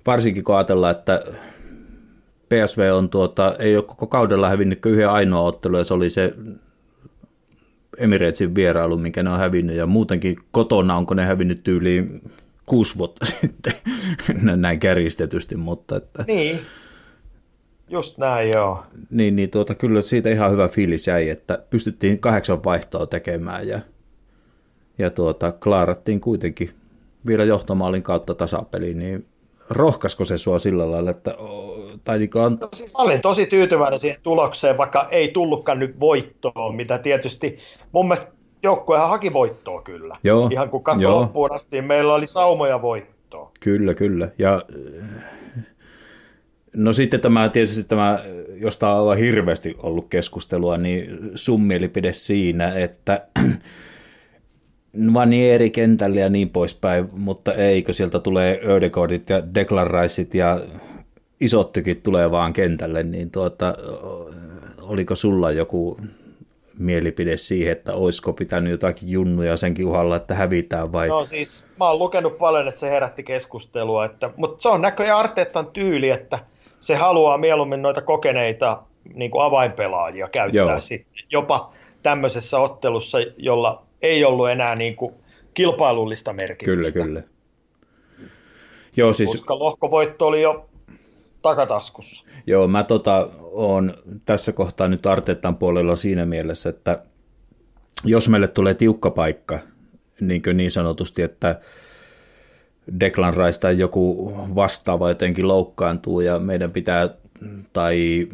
varsinkin kun ajatellaan, että PSV on tuota, ei ole koko kaudella hävinnyt yhden ainoa ottelu ja se oli se Emiratesen vierailu, minkä ne on hävinnyt. Ja muutenkin kotona onko ne hävinnyt tyyliin kuusi vuotta [laughs] sitten, näin kärjistetysti, mutta että... Niin, just näin joo. Niin, niin tuota, kyllä siitä ihan hyvä fiilis jäi, että pystyttiin kahdeksan vaihtoa tekemään ja ja tuota, klaarattiin kuitenkin vielä johtomaalin kautta tasapeliin, niin rohkasko se sua sillä lailla, että... Tai niin kuin... no, siis mä olin tosi tyytyväinen siihen tulokseen, vaikka ei tullutkaan nyt voittoa, mitä tietysti mun mielestä joukkuehan haki voittoa kyllä. Joo, Ihan kun katsoi loppuun asti, meillä oli saumoja voittoa. Kyllä, kyllä. Ja No sitten tämä tietysti tämä, josta on hirveästi ollut keskustelua, niin sun mielipide siinä, että Vanieri kentälle ja niin poispäin, mutta eikö sieltä tulee Ödegordit ja Declan Riceit ja isot tykit tulee vaan kentälle, niin tuota, oliko sulla joku mielipide siihen, että olisiko pitänyt jotakin junnuja senkin uhalla, että hävitään vai? No siis mä oon lukenut paljon, että se herätti keskustelua, että, mutta se on näköjään Arteetan tyyli, että se haluaa mieluummin noita kokeneita niin kuin avainpelaajia käyttää Joo. sitten jopa tämmöisessä ottelussa, jolla ei ollut enää niin kuin kilpailullista merkitystä. Kyllä, kyllä. Joo, siis... Koska lohkovoitto oli jo takataskussa. Joo, mä tota, on tässä kohtaa nyt Arteetan puolella siinä mielessä, että jos meille tulee tiukka paikka, niin, niin sanotusti, että Declan Rice tai joku vastaava jotenkin loukkaantuu ja meidän pitää tai,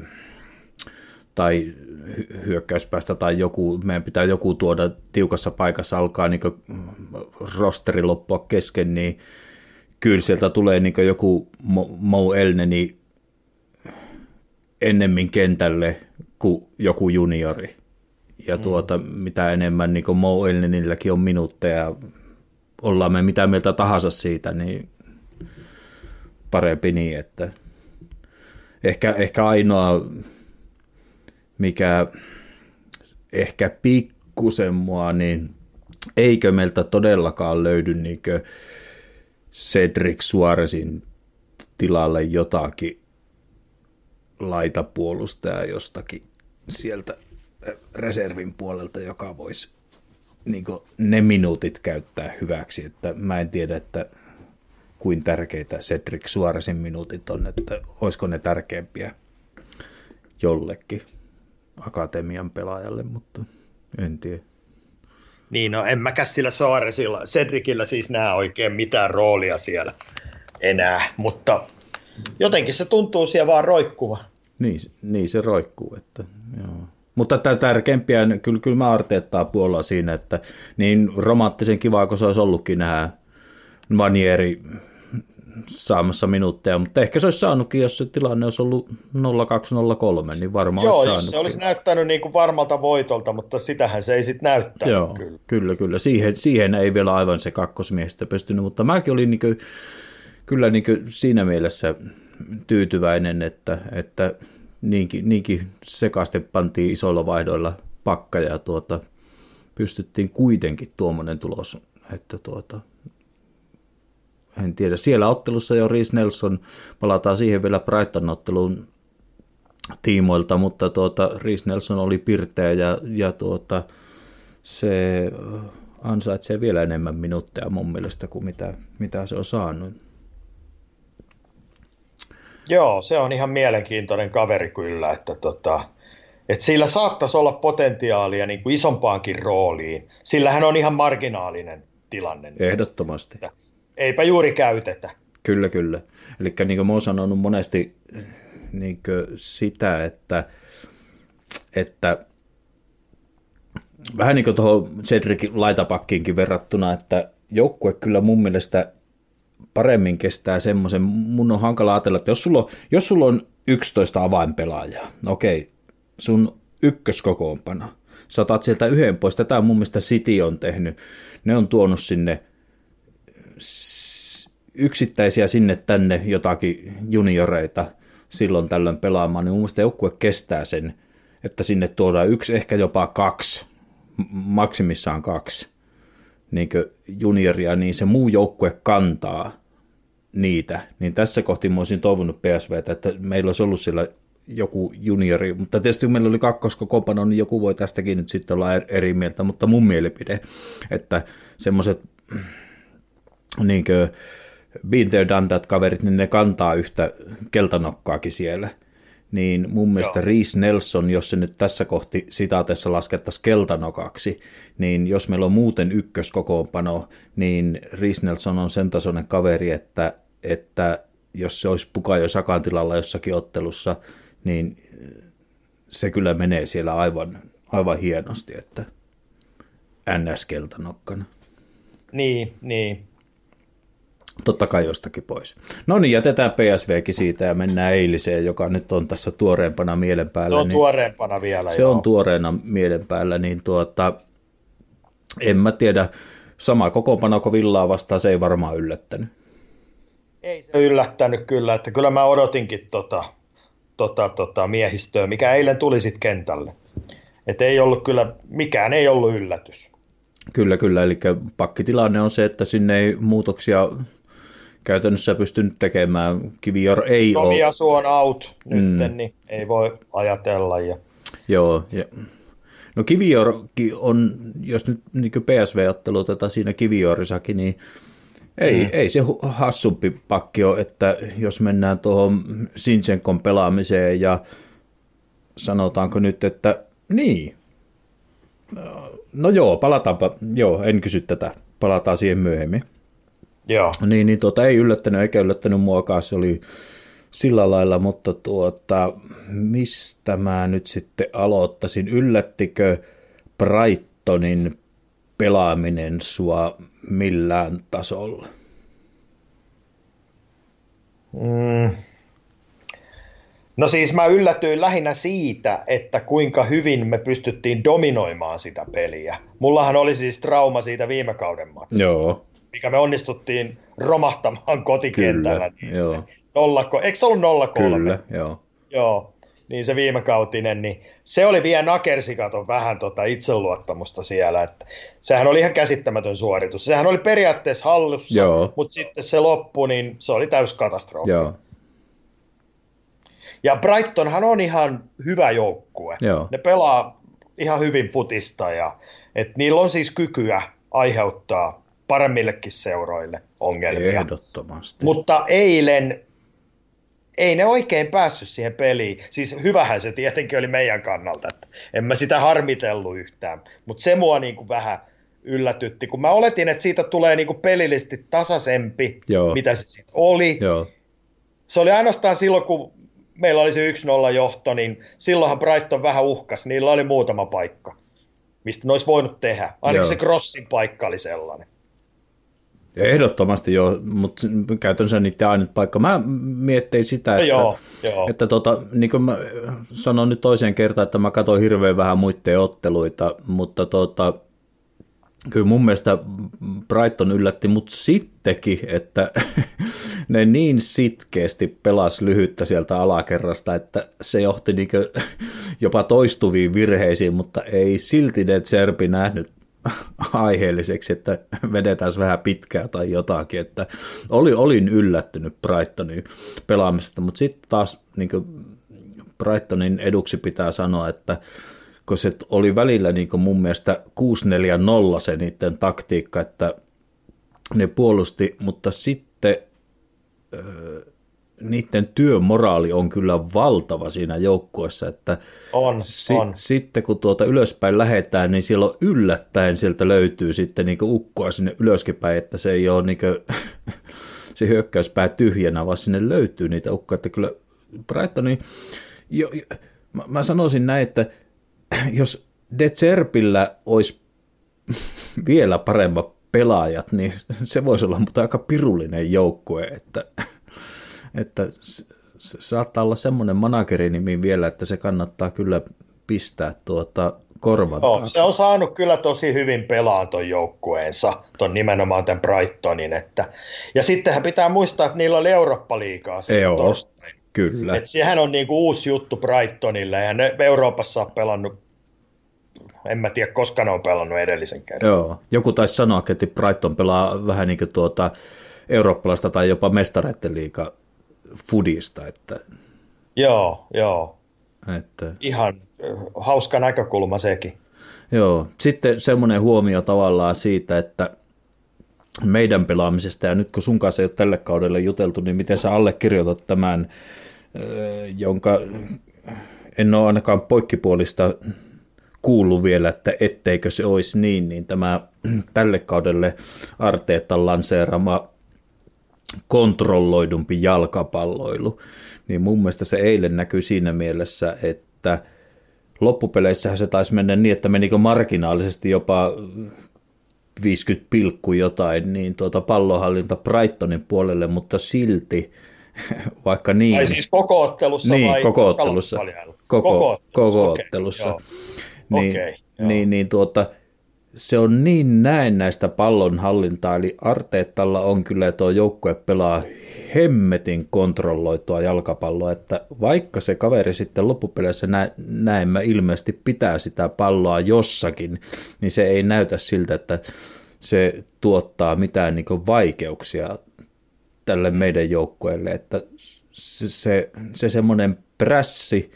tai hyökkäyspäästä tai joku, meidän pitää joku tuoda tiukassa paikassa, alkaa niin rosteri loppua kesken, niin kyllä sieltä tulee niin joku Mo Elneni ennemmin kentälle kuin joku juniori. Ja mm. tuota, mitä enemmän niin Mo Elnenilläkin on minuutteja, ollaan me mitä mieltä tahansa siitä, niin parempi niin, että ehkä, ehkä ainoa, mikä ehkä pikkusen mua, niin eikö meiltä todellakaan löydy niin Cedric Suoresin tilalle jotakin laitapuolustaja jostakin sieltä reservin puolelta, joka voisi niin ne minuutit käyttää hyväksi. Että mä en tiedä, että kuin tärkeitä Cedric Suoresin minuutit on, että olisiko ne tärkeämpiä jollekin akatemian pelaajalle, mutta en tiedä. Niin, no en mäkä sillä Suoresilla, Cedricillä siis näe oikein mitään roolia siellä enää, mutta jotenkin se tuntuu siellä vaan roikkuva. Niin, niin se roikkuu, että joo. Mutta tämä tärkeimpiä, kyllä, kyllä mä arteettaa puolella siinä, että niin romanttisen kivaa kuin se olisi ollutkin nähdä Vanieri saamassa minuutteja, mutta ehkä se olisi saanutkin, jos se tilanne olisi ollut 0-2-0-3, niin varmaan Joo, olisi jos se olisi näyttänyt niin kuin varmalta voitolta, mutta sitähän se ei sitten näyttänyt. Joo, kyllä, kyllä. kyllä. Siihen, siihen ei vielä aivan se kakkosmiehistä pystynyt, mutta mäkin olin niin kuin, kyllä niin kuin siinä mielessä tyytyväinen, että, että niinkin, niinkin sekasti pantiin isoilla vaihdoilla pakka ja tuota, pystyttiin kuitenkin tuommoinen tulos, että tuota, en tiedä, siellä ottelussa jo Reese Nelson, palataan siihen vielä Brighton-otteluun tiimoilta, mutta tuota, Reese Nelson oli pirteä ja, ja tuota, se ansaitsee vielä enemmän minuutteja mun mielestä kuin mitä, mitä se on saanut. Joo, se on ihan mielenkiintoinen kaveri kyllä, että tota, että sillä saattaisi olla potentiaalia niin kuin isompaankin rooliin. Sillä hän on ihan marginaalinen tilanne. Ehdottomasti. Että eipä juuri käytetä. Kyllä, kyllä. Eli niin kuin mä oon sanonut monesti niin sitä, että, että vähän niin kuin tuohon Cedric laitapakkiinkin verrattuna, että joukkue kyllä mun mielestä paremmin kestää semmoisen, mun on hankala ajatella, että jos sulla on, jos sulla on 11 avainpelaajaa, okei, sun ykköskokoonpano, sä otat sieltä yhden pois, tätä mun mielestä City on tehnyt, ne on tuonut sinne yksittäisiä sinne tänne jotakin junioreita silloin tällöin pelaamaan, niin mun mielestä joukkue kestää sen, että sinne tuodaan yksi, ehkä jopa kaksi, maksimissaan kaksi niin junioria, niin se muu joukkue kantaa niitä. Niin tässä kohti mä olisin toivonut PSVtä, että meillä olisi ollut siellä joku juniori, mutta tietysti kun meillä oli kakkoskokopano, niin joku voi tästäkin nyt sitten olla eri mieltä, mutta mun mielipide, että semmoiset niin been there, done that kaverit, niin ne kantaa yhtä keltanokkaakin siellä – niin mun mielestä Joo. Reese Nelson, jos se nyt tässä kohti sitaateessa laskettaisiin keltanokaksi, niin jos meillä on muuten ykköskokoonpano, niin Reese Nelson on sen tasoinen kaveri, että, että jos se olisi Pukajo Sakan tilalla jossakin ottelussa, niin se kyllä menee siellä aivan, aivan hienosti, että NS-keltanokkana. Niin, niin. Totta kai jostakin pois. No niin, jätetään PSVkin siitä ja mennään eiliseen, joka nyt on tässä tuoreempana mielen päällä. Se on niin tuoreempana vielä, Se joo. on tuoreena mielen päällä, niin tuota, en mä tiedä, sama kokoonpano kuin Villaa vastaan, se ei varmaan yllättänyt. Ei se yllättänyt kyllä, että kyllä mä odotinkin tota, tota, tota miehistöä, mikä eilen tuli sitten kentälle. Et ei ollut kyllä, mikään ei ollut yllätys. Kyllä, kyllä, eli pakkitilanne on se, että sinne ei muutoksia käytännössä pystynyt tekemään. Kivior ei ole. Tomiasu on out nyt, mm. niin ei voi ajatella. Ja... Joo, ja No Kiviorki on, jos nyt niin PSV-ottelu otetaan siinä Kiviorissakin, niin ei, mm. ei se hassumpi pakki ole, että jos mennään tuohon Sinsenkon pelaamiseen ja sanotaanko nyt, että niin, no joo, palataanpa, joo, en kysy tätä, palataan siihen myöhemmin. Joo. Niin, niin tuota, ei yllättänyt eikä yllättänyt muakaan, se oli sillä lailla, mutta tuota, mistä mä nyt sitten aloittaisin? Yllättikö Brightonin pelaaminen sua millään tasolla? Mm. No siis mä yllätyin lähinnä siitä, että kuinka hyvin me pystyttiin dominoimaan sitä peliä. Mullahan oli siis trauma siitä viime kauden matsista, Joo. Mikä me onnistuttiin romahtamaan [laughs] kotikentällä. Kyllä, niin joo. Nollako, eikö se ollut 0 Kyllä, joo. Joo, niin se viime kautinen, niin se oli vielä nakersikaton vähän tota itseluottamusta siellä, että sehän oli ihan käsittämätön suoritus. Sehän oli periaatteessa hallussa, Joo. mutta sitten se loppu, niin se oli täys katastrofi. Joo, Ja Brightonhan on ihan hyvä joukkue. Joo. Ne pelaa ihan hyvin putista ja et niillä on siis kykyä aiheuttaa paremmillekin seuroille ongelmia. ehdottomasti. Mutta eilen ei ne oikein päässyt siihen peliin. Siis hyvähän se tietenkin oli meidän kannalta, että en mä sitä harmitellut yhtään. Mutta se mua niin kuin vähän yllätytti, kun mä oletin, että siitä tulee niin kuin pelillisesti tasaisempi, Joo. mitä se sitten oli. Joo, Se oli ainoastaan silloin, kun meillä oli se 1-0 johto, niin silloinhan Brighton vähän uhkas. Niillä oli muutama paikka, mistä ne olisi voinut tehdä. Ainakin Joo. se Crossin paikka oli sellainen. Ehdottomasti joo, mutta käytännössä niiden ainut paikka. Mä miettein sitä, että, joo, joo. että tota, niin kuin mä sanon nyt toiseen kertaan, että mä katsoin hirveän vähän muiden otteluita, mutta tota, kyllä mun mielestä Brighton yllätti mut sittenkin, että [laughs] ne niin sitkeästi pelas lyhyttä sieltä alakerrasta, että se johti niinku [laughs] jopa toistuviin virheisiin, mutta ei silti ne Serpi nähnyt aiheelliseksi, että vedetään vähän pitkää tai jotakin, että oli, olin yllättynyt Brightonin pelaamisesta, mutta sitten taas niin Brightonin eduksi pitää sanoa, että kun se oli välillä niin mun mielestä 6-4-0 se niiden taktiikka, että ne puolusti, mutta sitten ö, niiden työmoraali on kyllä valtava siinä joukkueessa, että On, si- on. sitten kun tuota ylöspäin lähetään, niin silloin yllättäen sieltä löytyy sitten niin ukkoa sinne ylöskin päin, että se ei ole niin [laughs] se hyökkäyspää tyhjänä, vaan sinne löytyy niitä ukkoja, että kyllä Brightonin, jo, jo, mä, mä sanoisin näin, että [clears throat] jos De Zerpillä olisi [laughs] vielä paremmat pelaajat, niin [laughs] se voisi olla mutta aika pirullinen joukkue, että, että se, saattaa olla semmoinen managerinimi vielä, että se kannattaa kyllä pistää tuota korvan Joo, se on saanut kyllä tosi hyvin pelaa ton joukkueensa, ton nimenomaan tämän Brightonin. Että... Ja sittenhän pitää muistaa, että niillä oli Eurooppa-liigaa sitten Joo, torstain. Kyllä. Et sehän on niinku uusi juttu Brightonille, ja ne Euroopassa on pelannut, en mä tiedä, koska ne on pelannut edellisen kerran. Joo, joku taisi sanoa, että Brighton pelaa vähän niin kuin tuota eurooppalaista tai jopa mestareiden liiga fudista, että, Joo, joo. että Ihan hauska näkökulma sekin. Joo, sitten semmoinen huomio tavallaan siitä, että meidän pelaamisesta, ja nyt kun sun kanssa ei ole tälle kaudelle juteltu, niin miten sä allekirjoitat tämän, jonka en ole ainakaan poikkipuolista kuullut vielä, että etteikö se olisi niin, niin tämä tälle kaudelle Arteetan lanseerama kontrolloidumpi jalkapalloilu, niin mun mielestä se eilen näkyy siinä mielessä, että loppupeleissähän se taisi mennä niin, että menikö marginaalisesti jopa 50 pilkku jotain, niin tuota pallonhallinta Brightonin puolelle, mutta silti [laughs] vaikka niin. Tai siis koko ottelussa niin, vai koko ottelussa. Koko, koko ottelussa. Koko ottelussa. Okay, niin, okay, niin, niin tuota, se on niin näistä pallonhallintaa, eli Arteettalla on kyllä tuo joukkue pelaa hemmetin kontrolloitua jalkapalloa, että vaikka se kaveri sitten loppupeleissä nä- näemmä ilmeisesti pitää sitä palloa jossakin, niin se ei näytä siltä, että se tuottaa mitään niin vaikeuksia tälle meidän joukkueelle, että se, se, se semmoinen prässi,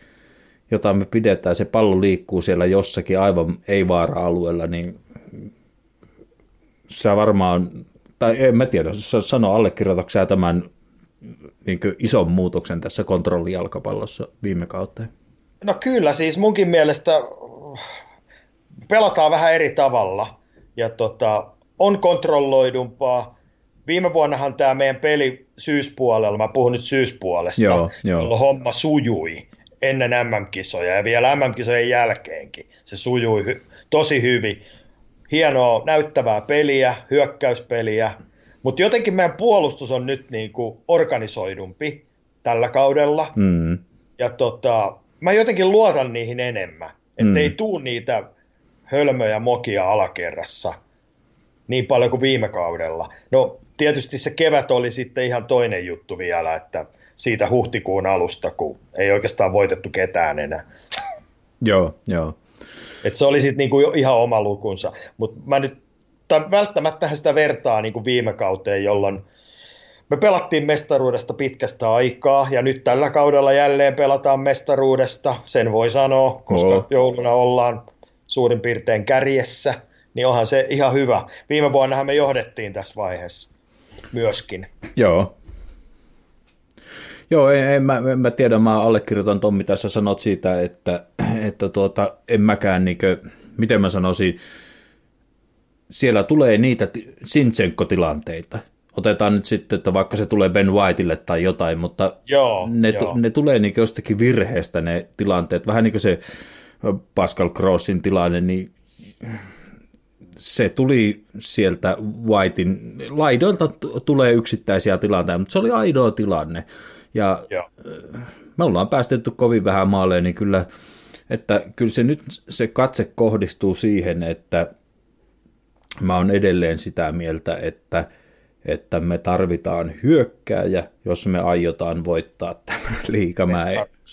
jota me pidetään, se pallo liikkuu siellä jossakin aivan ei-vaara-alueella, niin sä varmaan, tai en mä tiedä, sano allekirjoitatko tämän niin ison muutoksen tässä kontrollijalkapallossa viime kauteen? No kyllä, siis munkin mielestä pelataan vähän eri tavalla ja tota, on kontrolloidumpaa. Viime vuonnahan tämä meidän peli syyspuolella, mä puhun nyt syyspuolesta, joo, joo. homma sujui ennen MM-kisoja ja vielä MM-kisojen jälkeenkin. Se sujui hy- tosi hyvin. Hienoa näyttävää peliä, hyökkäyspeliä, mutta jotenkin meidän puolustus on nyt niin kuin organisoidumpi tällä kaudella. Mm. Ja tota, mä jotenkin luotan niihin enemmän. Että mm. tuu niitä hölmöjä mokia alakerrassa niin paljon kuin viime kaudella. No tietysti se kevät oli sitten ihan toinen juttu vielä, että siitä huhtikuun alusta, kun ei oikeastaan voitettu ketään enää. Joo, joo. Et se oli sitten niinku ihan oma lukunsa. Mutta mä nyt tai välttämättä sitä vertaa niin kuin viime kauteen, jolloin me pelattiin mestaruudesta pitkästä aikaa, ja nyt tällä kaudella jälleen pelataan mestaruudesta, sen voi sanoa, koska oh. jouluna ollaan suurin piirtein kärjessä, niin onhan se ihan hyvä. Viime vuonnahan me johdettiin tässä vaiheessa myöskin. Joo. Joo, en, en, mä, en mä tiedä, mä allekirjoitan Tommi tässä sanot siitä, että, että tuota, en mäkään, niin kuin, miten mä sanoisin, siellä tulee niitä Sinchenko-tilanteita. Otetaan nyt sitten, että vaikka se tulee Ben Whiteille tai jotain, mutta joo, ne, joo. ne tulee niin jostakin virheestä ne tilanteet. Vähän niin kuin se Pascal Crossin tilanne, niin se tuli sieltä Whitein, laidoilta tulee yksittäisiä tilanteita, mutta se oli ainoa tilanne. Ja Joo. me ollaan päästetty kovin vähän maaleen, niin kyllä, että kyllä se nyt se katse kohdistuu siihen, että mä oon edelleen sitä mieltä, että, että me tarvitaan hyökkääjä, jos me aiotaan voittaa tämä [laughs] liiga. Mä,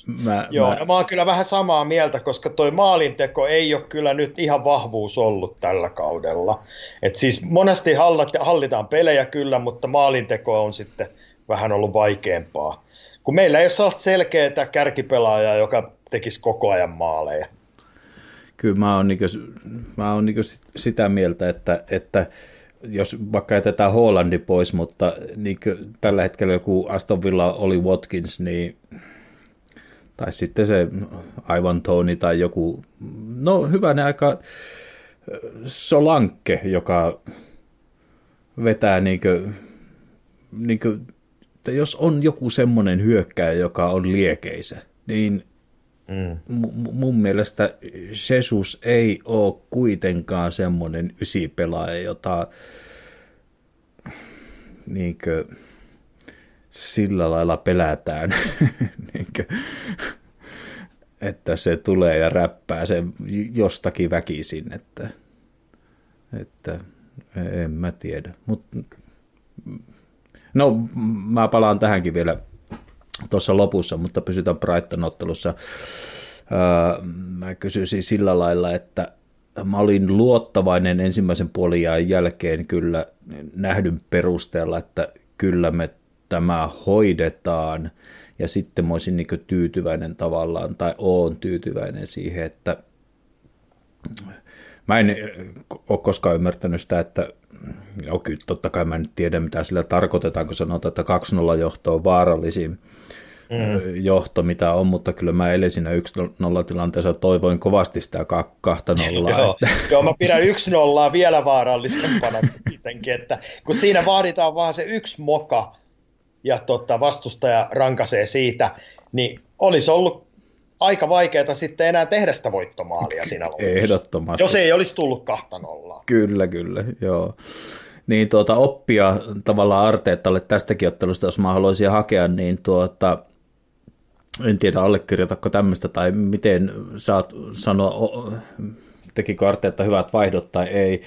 mä, Joo, mä... No mä oon kyllä vähän samaa mieltä, koska toi maalinteko ei ole kyllä nyt ihan vahvuus ollut tällä kaudella. Et siis monesti hallitaan pelejä kyllä, mutta maalinteko on sitten vähän ollut vaikeampaa. Kun meillä ei ole sellaista selkeää kärkipelaajaa, joka tekisi koko ajan maaleja. Kyllä mä oon, niin kuin, mä oon niin sitä mieltä, että, että jos vaikka jätetään Hollandi pois, mutta niin tällä hetkellä joku Aston Villa oli Watkins, niin tai sitten se aivan Tony tai joku, no hyvänä aika Solanke, joka vetää niin kuin, niin kuin, että jos on joku semmoinen hyökkäjä, joka on liekeisä, niin Mm. M- mun mielestä Jesus ei ole kuitenkaan semmoinen ysipelaaja, jota niinkö, sillä lailla pelätään, [laughs] niinkö, että se tulee ja räppää sen jostakin väkisin, että, että en mä tiedä. Mut, no, mä palaan tähänkin vielä tuossa lopussa, mutta pysytään Brighton-ottelussa. Öö, mä kysyisin sillä lailla, että mä olin luottavainen ensimmäisen puolijan jälkeen kyllä nähdyn perusteella, että kyllä me tämä hoidetaan, ja sitten mä olisin niin tyytyväinen tavallaan, tai oon tyytyväinen siihen, että mä en ole koskaan ymmärtänyt sitä, että joo, kyllä totta kai mä en tiedä, mitä sillä tarkoitetaan, kun sanotaan, että 2-0 johto on vaarallisin mm. johto, mitä on, mutta kyllä mä elin siinä 1-0 tilanteessa, toivoin kovasti sitä 2-0. joo, että... [laughs] joo, mä pidän 1-0 vielä vaarallisempana kuitenkin, että kun siinä vaaditaan vaan se yksi moka ja tota, vastustaja rankasee siitä, niin olisi ollut aika vaikeaa sitten enää tehdä sitä voittomaalia siinä lopussa. Ehdottomasti. Jos ei olisi tullut kahta nollaa. Kyllä, kyllä, joo. Niin tuota, oppia tavallaan Arteettalle tästäkin ottelusta, jos mä haluaisin hakea, niin tuota, en tiedä allekirjoitatko tämmöistä tai miten saat sanoa, tekikö Arteetta hyvät vaihdot tai ei,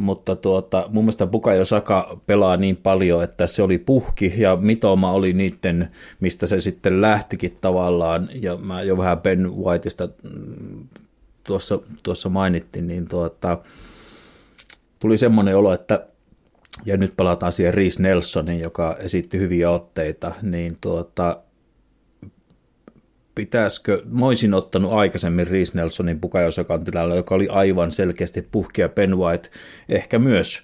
mutta tuota, mun mielestä Bukayo Saka pelaa niin paljon, että se oli puhki ja Mitoma oli niiden, mistä se sitten lähtikin tavallaan, ja mä jo vähän Ben Whiteista mm, tuossa, tuossa mainittiin, niin tuota, tuli semmoinen olo, että ja nyt palataan siihen Reese Nelsonin, joka esitti hyviä otteita, niin tuota, pitäisikö, mä olisin ottanut aikaisemmin Reese Nelsonin Pukajosakan tilalla, joka oli aivan selkeästi puhkia Ben White, ehkä myös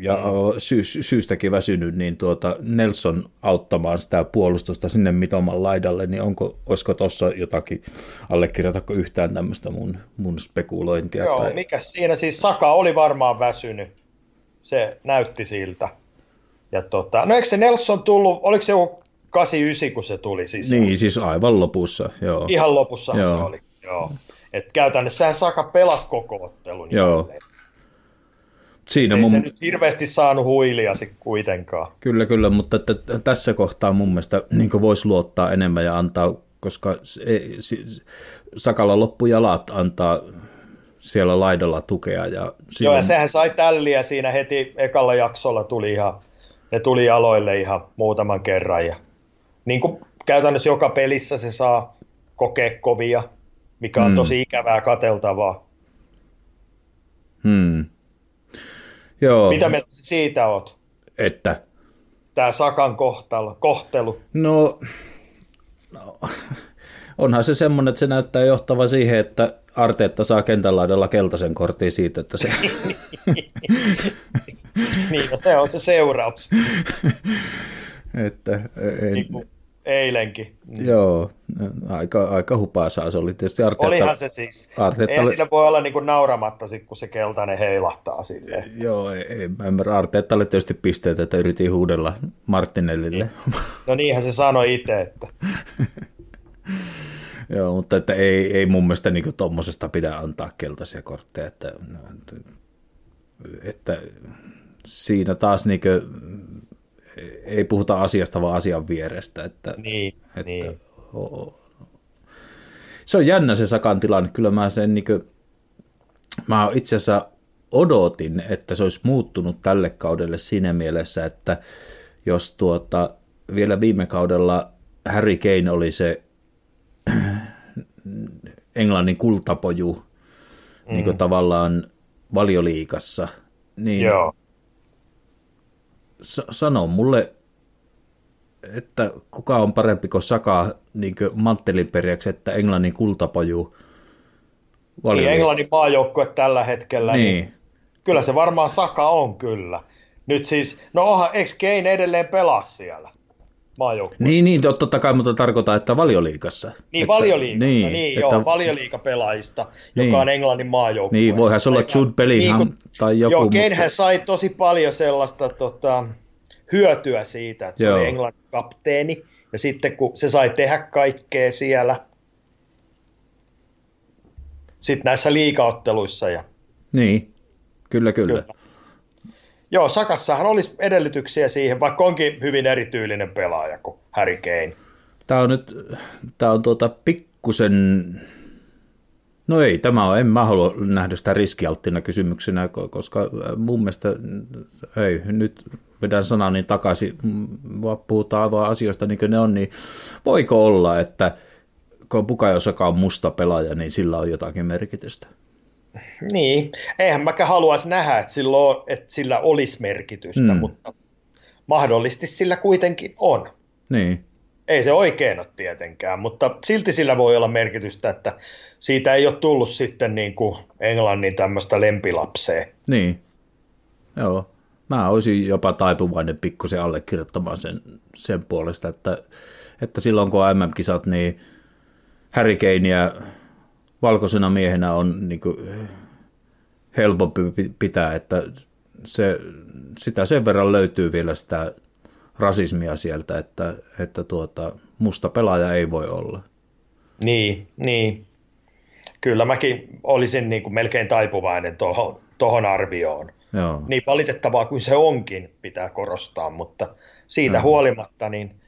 ja sy- syystäkin väsynyt, niin tuota Nelson auttamaan sitä puolustusta sinne mitoman laidalle, niin onko, olisiko tuossa jotakin, allekirjoitatko yhtään tämmöistä mun, mun spekulointia? Joo, tai... mikä siinä siis Saka oli varmaan väsynyt, se näytti siltä. Ja tota, no eikö se Nelson tullut, oliko se joku 89, kun se tuli siis? Niin, siis aivan lopussa, joo. Ihan lopussa se oli, joo. Et käytännössä Saka pelasi koko ottelun. Joo. Jälleen. Siinä Ei mun... se nyt hirveästi saanut huiliasi kuitenkaan. Kyllä, kyllä, mutta että tässä kohtaa mun mielestä niin voisi luottaa enemmän ja antaa, koska ei, Sakalla loppujalat antaa siellä laidalla tukea. Ja silloin... Joo, ja sehän sai tälliä siinä heti ekalla jaksolla, tuli ihan, ne tuli aloille ihan muutaman kerran. Ja niin kuin käytännössä joka pelissä se saa kokea kovia, mikä on hmm. tosi ikävää kateltavaa. Hmm. Joo. Mitä mieltä siitä oot? Että? Tämä Sakan kohtalo, kohtelu. No, no, onhan se semmoinen, että se näyttää johtava siihen, että Arteetta saa kentän laidalla keltaisen kortin siitä, että se... [laughs] niin, no se on se seuraus. [laughs] että en... niin kuin eilenkin. Joo, aika, aika hupaasaa se oli tietysti Arteetta. Olihan se siis. Arteetta ei oli... sillä voi olla niin kuin nauramatta, kun se keltainen heilahtaa silleen. Joo, ei, ei mä ymmärrä. Arteettalle tietysti pisteet, että yritin huudella Martinellille. Niin. No niinhän se sanoi itse, että... [laughs] Joo, mutta että ei, ei mun mielestä niin tuommoisesta pidä antaa keltaisia kortteja, että, että siinä taas niin kuin, ei puhuta asiasta, vaan asian vierestä. Että, niin, että, niin. Se on jännä se Sakan tilanne. Kyllä mä sen niin kuin, mä itse asiassa odotin, että se olisi muuttunut tälle kaudelle siinä mielessä, että jos tuota, vielä viime kaudella Harry Kane oli se [clears throat] Englannin kultapoju mm. niin kuin tavallaan valioliikassa, niin Joo sano mulle, että kuka on parempi kuin Saka niin manttelinperiäksi, että Englannin kultapoju Niin Englannin maajoukkue tällä hetkellä, niin. niin kyllä se varmaan Saka on kyllä. Nyt siis, no onhan, eikö Kane edelleen pelaa siellä? Maajoukkueessa. Niin, niin, totta kai, mutta tarkoittaa, että valioliikassa. Niin, että, valioliikassa, niin, niin että, joo, valioliikapelaajista, niin, joka on Englannin maajoukkueessa. Niin, voihan se olla Jude Bellingham niin, tai joku. Joo, Kanehän mutta... sai tosi paljon sellaista tota, hyötyä siitä, että joo. se oli Englannin kapteeni, ja sitten kun se sai tehdä kaikkea siellä, sitten näissä liikaotteluissa. Ja... Niin, kyllä, kyllä. kyllä. Joo, Sakassahan olisi edellytyksiä siihen, vaikka onkin hyvin erityylinen pelaaja kuin Harry Kane. Tämä on nyt, tämä on tuota pikkusen, no ei, tämä on, en mä halua nähdä sitä riskialttina kysymyksenä, koska äh, mun mielestä, ei, nyt vedän sanani takaisin, vaan puhutaan vaan asioista niin kuin ne on, niin voiko olla, että kun Bukayo on musta pelaaja, niin sillä on jotakin merkitystä? [laughs] Niin, eihän mäkään haluaisi nähdä, että sillä, on, että sillä olisi merkitystä, mm. mutta mahdollisesti sillä kuitenkin on. Niin. Ei se oikein ole tietenkään, mutta silti sillä voi olla merkitystä, että siitä ei ole tullut sitten niin kuin Englannin tämmöistä lempilapsea. Niin, joo. Mä olisin jopa taipuvainen pikkusen allekirjoittamaan sen, sen puolesta, että, että silloin kun MM-kisat, niin Harry Kane ja valkoisena miehenä on niin kuin helpompi pitää, että se, sitä sen verran löytyy vielä sitä rasismia sieltä, että, että tuota, musta pelaaja ei voi olla. Niin, niin. Kyllä mäkin olisin niin kuin melkein taipuvainen tuohon tohon arvioon. Joo. Niin valitettavaa kuin se onkin, pitää korostaa, mutta siitä Joo. huolimatta, niin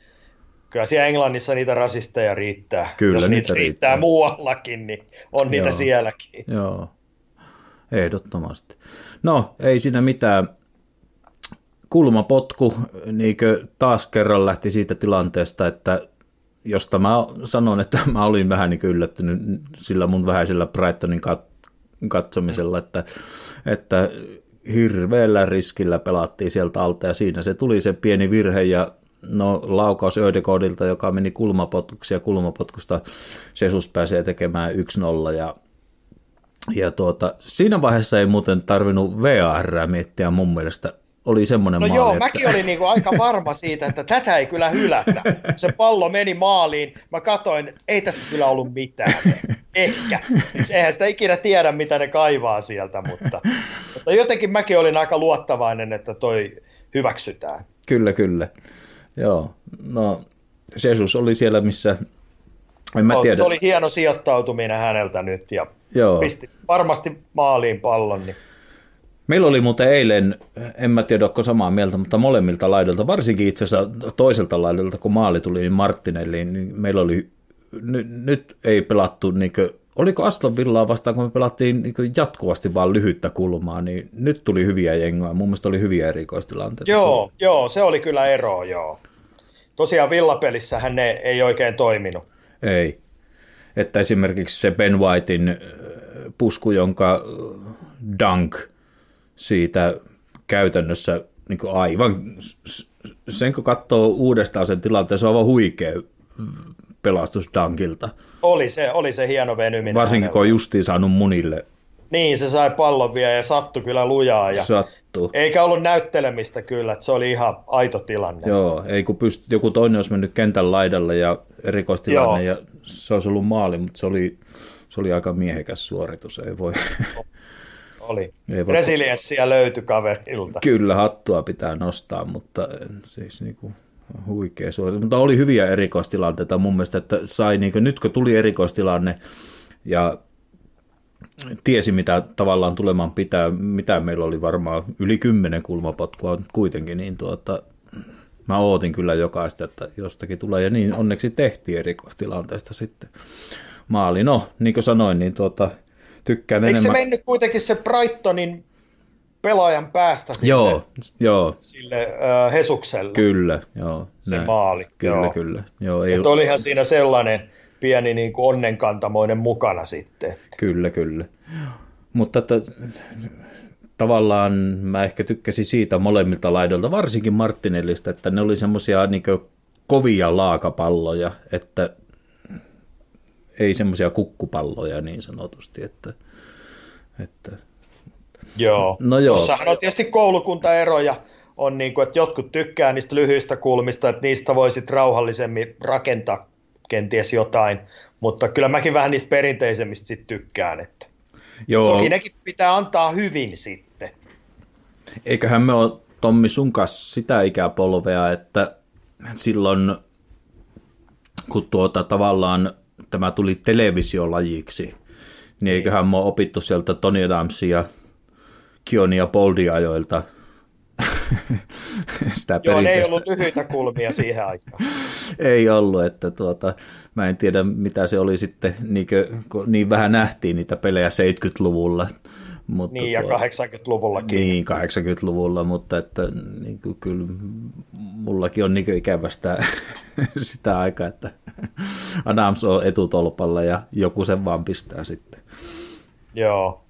kyllä siellä Englannissa niitä rasisteja riittää. Kyllä, Jos niitä riittää. riittää muuallakin, niin on Joo. niitä sielläkin. Joo, ehdottomasti. No, ei siinä mitään. Kulmapotku niin taas kerran lähti siitä tilanteesta, että josta mä sanon, että [laughs] mä olin vähän niin yllättynyt sillä mun vähäisellä Brightonin kat- katsomisella, että, että hirveällä riskillä pelattiin sieltä alta ja siinä se tuli se pieni virhe ja no laukaus Ödekodilta, joka meni kulmapotkuksi ja kulmapotkusta Jesus pääsee tekemään 1-0 ja ja tuota, siinä vaiheessa ei muuten tarvinnut VR miettiä mun mielestä. Oli semmoinen no maali, joo, että... mäkin olin niinku aika varma siitä, että tätä ei kyllä hylätä. Se pallo meni maaliin, mä katoin, ei tässä kyllä ollut mitään. Ehkä. Siis eihän sitä ikinä tiedä, mitä ne kaivaa sieltä, mutta, mutta jotenkin mäkin olin aika luottavainen, että toi hyväksytään. Kyllä, kyllä. Joo, no Jesus oli siellä, missä en mä tiedä. Se oli hieno sijoittautuminen häneltä nyt ja Joo. pisti varmasti maaliin pallon. Niin. Meillä oli muuten eilen, en mä tiedä, onko samaa mieltä, mutta molemmilta laidolta, varsinkin itse asiassa toiselta laidolta, kun maali tuli niin Martinelliin, niin meillä oli, n- nyt ei pelattu, niin kuin, oliko Aston Villaa vastaan, kun me pelattiin niin jatkuvasti vaan lyhyttä kulmaa, niin nyt tuli hyviä jengoja, mun mielestä oli hyviä erikoistilanteita. Joo, joo, se oli kyllä ero, joo. Tosiaan villapelissähän ne ei oikein toiminut. Ei. Että esimerkiksi se Ben Whitein äh, pusku, jonka äh, dunk siitä käytännössä niin aivan, sen kun katsoo uudestaan sen tilanteen, se on aivan huikea pelastus Dunkilta. Oli se, oli se hieno venyminen. Varsinkin kun on justiin saanut munille niin, se sai pallon vielä ja sattui kyllä lujaa. Ja Sattuu. Eikä ollut näyttelemistä kyllä, että se oli ihan aito tilanne. Joo, ei kun pyst- joku toinen olisi mennyt kentän laidalle ja erikoistilanne Joo. ja se olisi ollut maali, mutta se oli, se oli aika miehekäs suoritus, ei voi... [laughs] Oli. Ei voi... Resilienssiä löytyi kaverilta. Kyllä, hattua pitää nostaa, mutta siis niin kuin huikea suoritus. Mutta oli hyviä erikoistilanteita mun mielestä, että sai niin kuin, nyt kun tuli erikoistilanne ja tiesi, mitä tavallaan tulemaan pitää, mitä meillä oli varmaan yli kymmenen kulmapotkua kuitenkin, niin tuota, mä ootin kyllä jokaista, että jostakin tulee, ja niin onneksi tehtiin erikoistilanteesta sitten maali. No, niin kuin sanoin, niin tuota, tykkään Eikö enemmän... se mennyt kuitenkin se Brightonin pelaajan päästä sille, joo, joo. sille uh, Hesukselle? Kyllä, joo. Se näin. maali. Kyllä, joo. kyllä. Joo, ei... Että olihan siinä sellainen pieni niin kuin onnenkantamoinen mukana sitten. Kyllä, kyllä. Mutta että, tavallaan mä ehkä tykkäsin siitä molemmilta laidolta, varsinkin Martinellista, että ne oli semmoisia niin kovia laakapalloja, että ei semmoisia kukkupalloja niin sanotusti, että, että Joo. No joo. Tuossahan on tietysti koulukuntaeroja, on niin kuin, että jotkut tykkää niistä lyhyistä kulmista, että niistä voisit rauhallisemmin rakentaa kenties jotain, mutta kyllä mäkin vähän niistä perinteisemmistä sit tykkään. Että. Joo. Toki nekin pitää antaa hyvin sitten. Eiköhän me ole Tommi sun kanssa sitä ikäpolvea, että silloin kun tuota tavallaan tämä tuli televisiolajiksi, niin eiköhän me ole opittu sieltä Tony Adamsia ja Kionia Boldi-ajoilta sitä Joo, ne ei ollut lyhyitä kulmia siihen aikaan. [laughs] ei ollut, että tuota, mä en tiedä mitä se oli sitten, niin, kuin, niin vähän nähtiin niitä pelejä 70-luvulla. Mutta niin, ja tuo, 80-luvullakin. Niin, 80-luvulla, mutta että niin kuin, kyllä mullakin on niin ikävä sitä, [laughs] sitä aikaa, että Adams on etutolpalla ja joku sen vaan pistää sitten. Joo.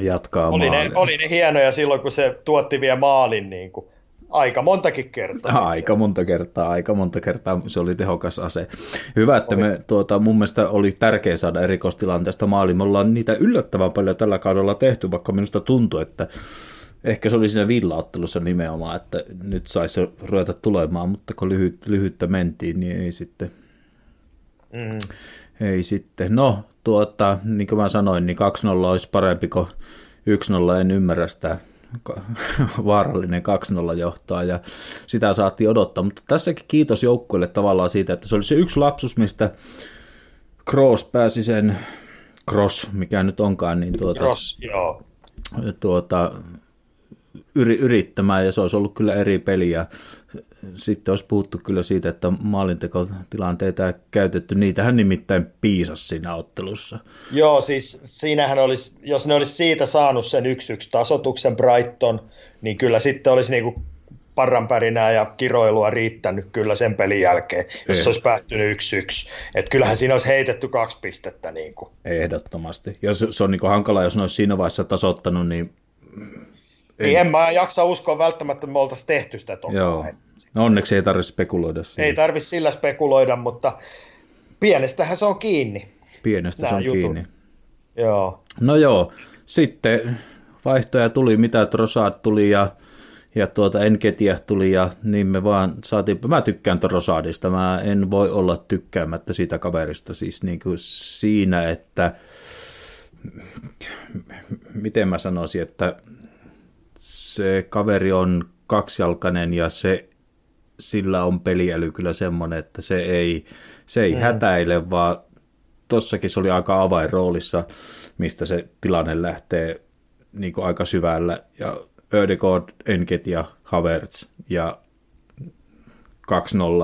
Jatkaa oli ne, oli ne hienoja silloin, kun se tuotti vielä maalin niin kuin Aika montakin kertaa. Aika monta kertaa, aika monta kertaa. Se oli tehokas ase. Hyvä, että oli. me tuota, mun mielestä oli tärkeä saada erikoistilanteesta maali. Me ollaan niitä yllättävän paljon tällä kaudella tehty, vaikka minusta tuntuu, että ehkä se oli siinä villaottelussa nimenomaan, että nyt saisi ruveta tulemaan, mutta kun lyhyt, lyhyttä mentiin, niin ei sitten. Mm. Ei sitten. No, tuota, niin kuin mä sanoin, niin 2-0 olisi parempi kuin 1-0, en ymmärrä sitä [laughs] vaarallinen 2-0 johtaa ja sitä saatiin odottaa, mutta tässäkin kiitos joukkueelle tavallaan siitä, että se oli se yksi lapsus, mistä Cross pääsi sen, Cross, mikä nyt onkaan, niin tuota, Cross, joo. tuota, yri, yrittämään ja se olisi ollut kyllä eri peli ja sitten olisi puhuttu kyllä siitä, että maalintekotilanteita ei käytetty, niitähän nimittäin piisasi siinä ottelussa. Joo, siis siinähän olisi, jos ne olisi siitä saanut sen yksi yksi tasotuksen Brighton, niin kyllä sitten olisi niinku parranpärinää ja kiroilua riittänyt kyllä sen pelin jälkeen, jos se olisi päättynyt yksi yksi. Että kyllähän siinä olisi heitetty kaksi pistettä. Niin kuin. Ehdottomasti. Jos se on niin hankala, jos ne olisi siinä vaiheessa tasottanut, niin ei. Niin en mä jaksa uskoa välttämättä, että me oltaisiin tehty sitä Joo. No onneksi ei tarvitse spekuloida siinä. Ei tarvitse sillä spekuloida, mutta pienestähän se on kiinni. Pienestä se on jutut. kiinni. Joo. No joo, sitten vaihtoja tuli, mitä Trossard tuli ja, ja tuota Enketiä tuli ja niin me vaan saatiin, mä tykkään Trossardista, mä en voi olla tykkäämättä siitä kaverista siis niin kuin siinä, että miten mä sanoisin, että se kaveri on kaksijalkainen ja se, sillä on peliäly kyllä semmoinen, että se ei, se ei mm. hätäile, vaan tossakin se oli aika avainroolissa, mistä se tilanne lähtee niin kuin aika syvällä. Ja Ödegaard, Enket ja Havertz ja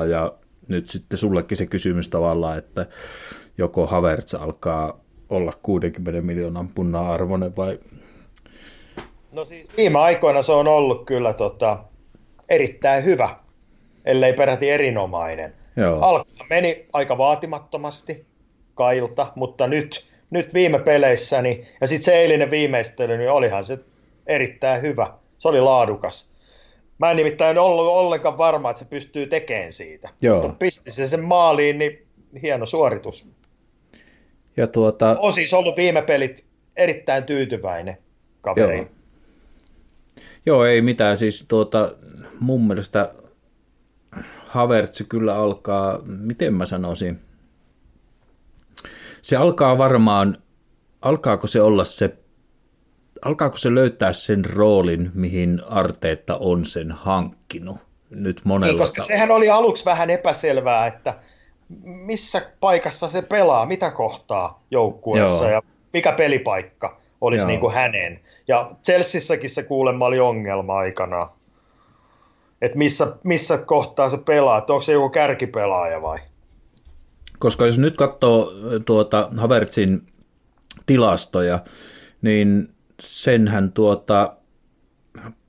2-0 ja nyt sitten sullekin se kysymys tavallaan, että joko Havertz alkaa olla 60 miljoonan punnan arvoinen vai No siis viime aikoina se on ollut kyllä tota, erittäin hyvä, ellei peräti erinomainen. Joo. meni aika vaatimattomasti Kailta, mutta nyt, nyt viime peleissä, niin, ja sitten se eilinen viimeistely, niin olihan se erittäin hyvä. Se oli laadukas. Mä en nimittäin ollut ollenkaan varma, että se pystyy tekemään siitä. Joo. Mutta pisti se sen maaliin, niin hieno suoritus. Ja tuota... On siis ollut viime pelit erittäin tyytyväinen kaveri. Joo. Joo, ei mitään. Siis tuota, mun mielestä Havertz kyllä alkaa, miten mä sanoisin, se alkaa varmaan, alkaako se olla se, alkaako se löytää sen roolin, mihin Arteetta on sen hankkinut nyt monella niin, koska sehän oli aluksi vähän epäselvää, että missä paikassa se pelaa, mitä kohtaa joukkueessa Joo. ja mikä pelipaikka olisi niin kuin hänen. Ja Chelseassäkin se kuulemma oli ongelma aikana, että missä, missä kohtaa se pelaa, että onko se joku kärkipelaaja vai? Koska jos nyt katsoo tuota Havertzin tilastoja, niin senhän tuota,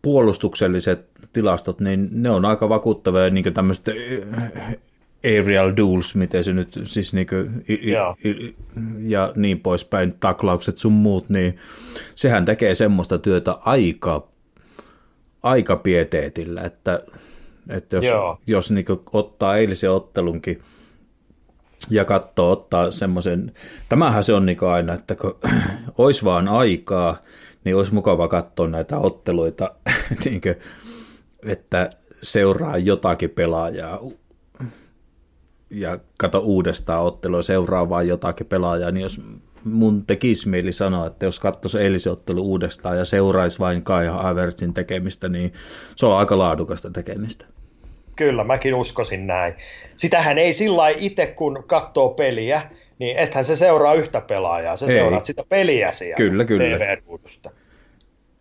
puolustukselliset tilastot, niin ne on aika vakuuttavia, niin kuin tämmöiset aerial duels, miten se nyt, siis niin kuin, ja. ja niin poispäin, taklaukset sun muut, niin sehän tekee semmoista työtä aika, aika pieteetillä, että, että jos, jos niin ottaa eilisen ottelunkin ja katsoo, ottaa semmoisen, tämähän se on niin aina, että kun [clears throat] olisi vaan aikaa, niin olisi mukava katsoa näitä otteluita, [laughs] niin kuin, että seuraa jotakin pelaajaa ja kato uudestaan ottelua seuraavaa jotakin pelaajaa, niin jos mun tekisi mieli sanoa, että jos katsoisi eilisen ottelu uudestaan ja seuraisi vain Kai Havertzin tekemistä, niin se on aika laadukasta tekemistä. Kyllä, mäkin uskoisin näin. Sitähän ei sillä itse, kun katsoo peliä, niin ethän se seuraa yhtä pelaajaa, se seuraa sitä peliä siellä kyllä, kyllä. TV-ruudusta.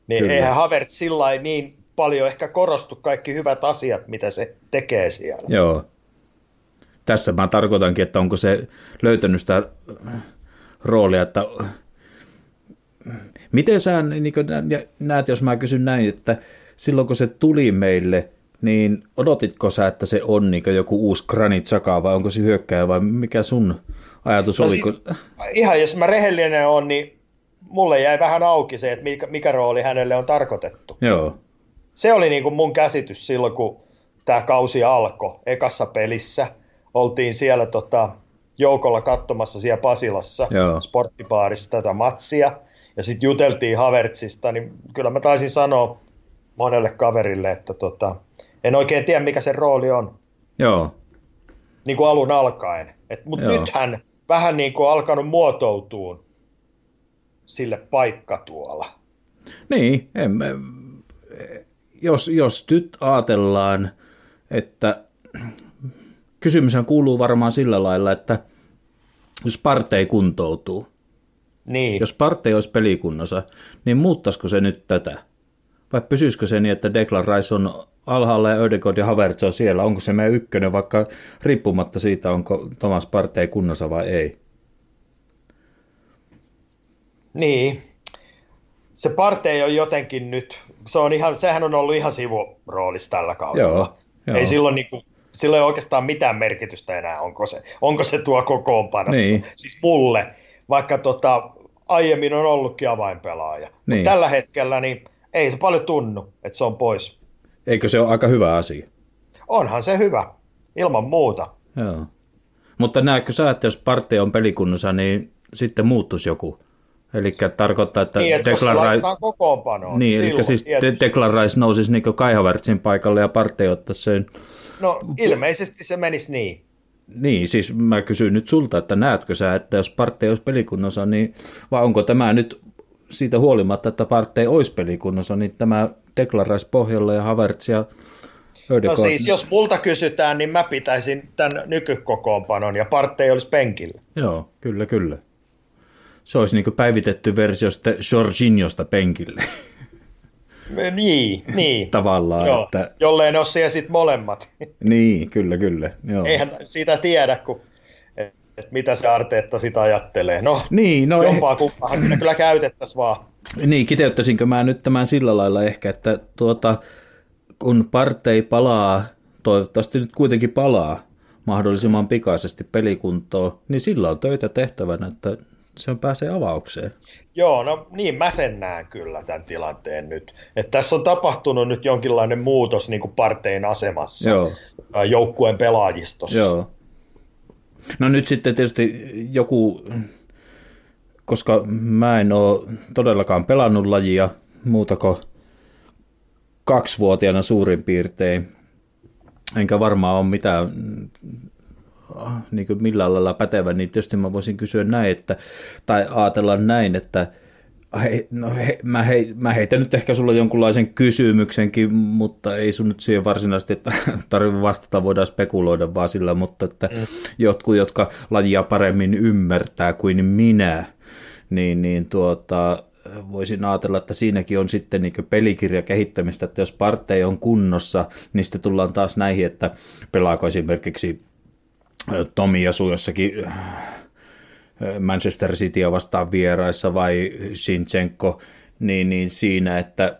Niin kyllä. eihän Havertz sillä niin paljon ehkä korostu kaikki hyvät asiat, mitä se tekee siellä. Joo, tässä mä tarkoitankin, että onko se löytänyt sitä roolia, että miten sä niin näet, jos mä kysyn näin, että silloin kun se tuli meille, niin odotitko sä, että se on niin joku uusi Granit Xhaka vai onko se hyökkäjä vai mikä sun ajatus no oli? Siis, kun... Ihan jos mä rehellinen on, niin mulle jäi vähän auki se, että mikä, mikä rooli hänelle on tarkoitettu. Joo. Se oli niin kuin mun käsitys silloin, kun tämä kausi alkoi ekassa pelissä – oltiin siellä tota, joukolla katsomassa siellä Pasilassa Joo. sporttibaarissa tätä matsia, ja sitten juteltiin Havertzista, niin kyllä mä taisin sanoa monelle kaverille, että tota, en oikein tiedä, mikä se rooli on. Joo. Niin kuin alun alkaen. Mutta nythän vähän niin kuin alkanut muotoutua sille paikka tuolla. Niin, emme, jos, jos nyt ajatellaan, että kysymyshän kuuluu varmaan sillä lailla, että jos Partey kuntoutuu, Niin. jos Partey olisi pelikunnossa, niin muuttaisiko se nyt tätä? Vai pysyisikö se niin, että Declan Rice on alhaalla ja Ödegård ja Havertz on siellä? Onko se meidän ykkönen, vaikka riippumatta siitä, onko Thomas Partey kunnossa vai ei? Niin. Se Partey on jotenkin nyt, se on ihan, sehän on ollut ihan sivuroolissa tällä kaudella. Joo, joo. Ei silloin niinku, sillä ei oikeastaan mitään merkitystä enää, onko se, onko se tuo kokoonpanossa. Niin. Siis mulle, vaikka tota, aiemmin on ollutkin avainpelaaja. Niin. Niin. Tällä hetkellä niin ei se paljon tunnu, että se on pois. Eikö se ole aika hyvä asia? Onhan se hyvä, ilman muuta. Joo. Mutta näetkö sä, että jos Partey on pelikunnossa, niin sitten muuttuisi joku? Eli tarkoittaa, että Niin, Declan Rice... kokoonpanoon, Niin, eli silloin siis. De- Declan Rice nousisi niin Kai Havertzin paikalle ja Partey ottaisi sen. No ilmeisesti se menisi niin. Niin, siis mä kysyn nyt sulta, että näetkö sä, että jos Partey olisi pelikunnossa, niin vai onko tämä nyt siitä huolimatta, että Partey olisi pelikunnossa, niin tämä Declan Rice pohjalla ja Havertz ja No Ödegaard. siis, jos multa kysytään, niin mä pitäisin tämän nykykokoonpanon ja Partey olisi penkillä. Joo, kyllä, kyllä. Se olisi niin päivitetty versio sitten Jorginhosta penkille [laughs] Niin, niin. [laughs] tavallaan. Joo, Että, jollei ne ole siellä sit molemmat. [laughs] niin, kyllä, kyllä. Joo. Eihän sitä tiedä, kun, et, et mitä se Arteetta sitä ajattelee. No, Niin, no eh, jompaa kumpaahan siinä kyllä käytettäisiin vaan. Niin, kiteyttäisinkö mä nyt tämän sillä lailla ehkä, että tuota, kun Partei palaa, toivottavasti nyt kuitenkin palaa mahdollisimman pikaisesti pelikuntoon, niin sillä on töitä tehtävänä, että se on pääsee avaukseen. Joo, no niin mä sen näen kyllä tämän tilanteen nyt. Et tässä on tapahtunut nyt jonkinlainen muutos niin kuin Partein asemassa Joo. joukkueen pelaajistossa. Joo. No nyt sitten tietysti joku, koska mä en ole todellakaan pelannut lajia muuta kuin kaksivuotiaana suurin piirtein, enkä varmaan ole mitään niin kuin millään lailla pätevä, niin tietysti mä voisin kysyä näin, että, tai ajatella näin, että Hei, no he, mä, hei, mä heitän nyt ehkä sulla jonkunlaisen kysymyksenkin, mutta ei sun nyt siihen varsinaisesti [laughs] tarvitse vastata, voidaan spekuloida vaan sillä, mutta että mm. jotkut, jotka lajia paremmin ymmärtää kuin minä, niin, niin tuota, voisin ajatella, että siinäkin on sitten niin pelikirja kehittämistä, että jos partei on kunnossa, niin sitten tullaan taas näihin, että pelaako esimerkiksi Tomi asuu jossakin Manchester Cityä vastaan vieraissa vai Sinchenko, niin, niin siinä, että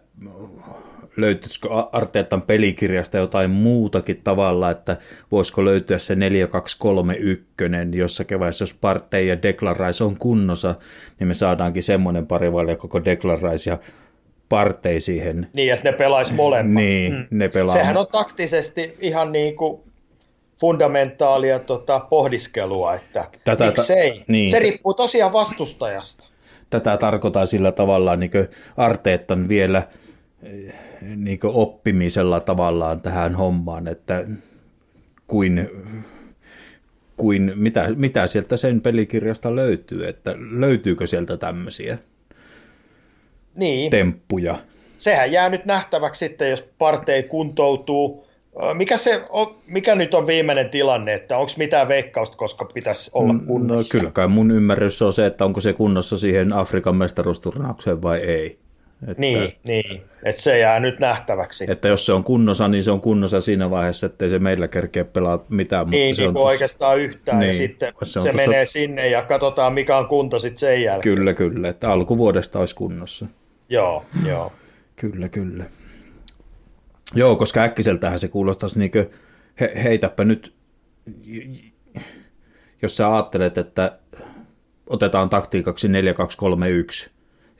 löytyisikö Arteetan pelikirjasta jotain muutakin tavalla, että voisiko löytyä se 4-2-3-1 jossakin vaiheessa, jos Partey ja Declan Rice on kunnossa, niin me saadaankin semmoinen parivalja koko Declan Rice ja Partey siihen. Niin, että ne pelaisi molemmat. Niin, mm. ne pelaa. Sehän on taktisesti ihan niin kuin fundamentaalia tota, pohdiskelua, että Tätä, miksei. Niin. Se riippuu tosiaan vastustajasta. Tätä tarkoittaa sillä tavalla niin Arteetan vielä niin oppimisella tavallaan tähän hommaan, että kuin, kuin mitä, mitä sieltä sen pelikirjasta löytyy, että löytyykö sieltä tämmöisiä niin. temppuja. Sehän jää nyt nähtäväksi sitten, jos partei kuntoutuu. Mikä, se on, mikä nyt on viimeinen tilanne, että onko mitään veikkausta, koska pitäisi olla kunnossa? No kyllä kai mun ymmärrys on se, että onko se kunnossa siihen Afrikan mestaruusturnaukseen vai ei. Että, niin, niin. että se jää nyt nähtäväksi. Että jos se on kunnossa, niin se on kunnossa siinä vaiheessa, ettei se meillä kerkeä pelaa mitään. Niin, mutta se niin on kuin oikeastaan yhtään, niin, ja sitten se, se tossa... menee sinne ja katsotaan mikä on kunto sitten sen jälkeen. Kyllä, kyllä, että alkuvuodesta olisi kunnossa. Joo, joo. Kyllä, kyllä. Joo, koska äkkiseltähän se kuulostaisi niin kuin, he, heitäpä nyt, jos sä ajattelet, että otetaan taktiikaksi 4-2-3-1,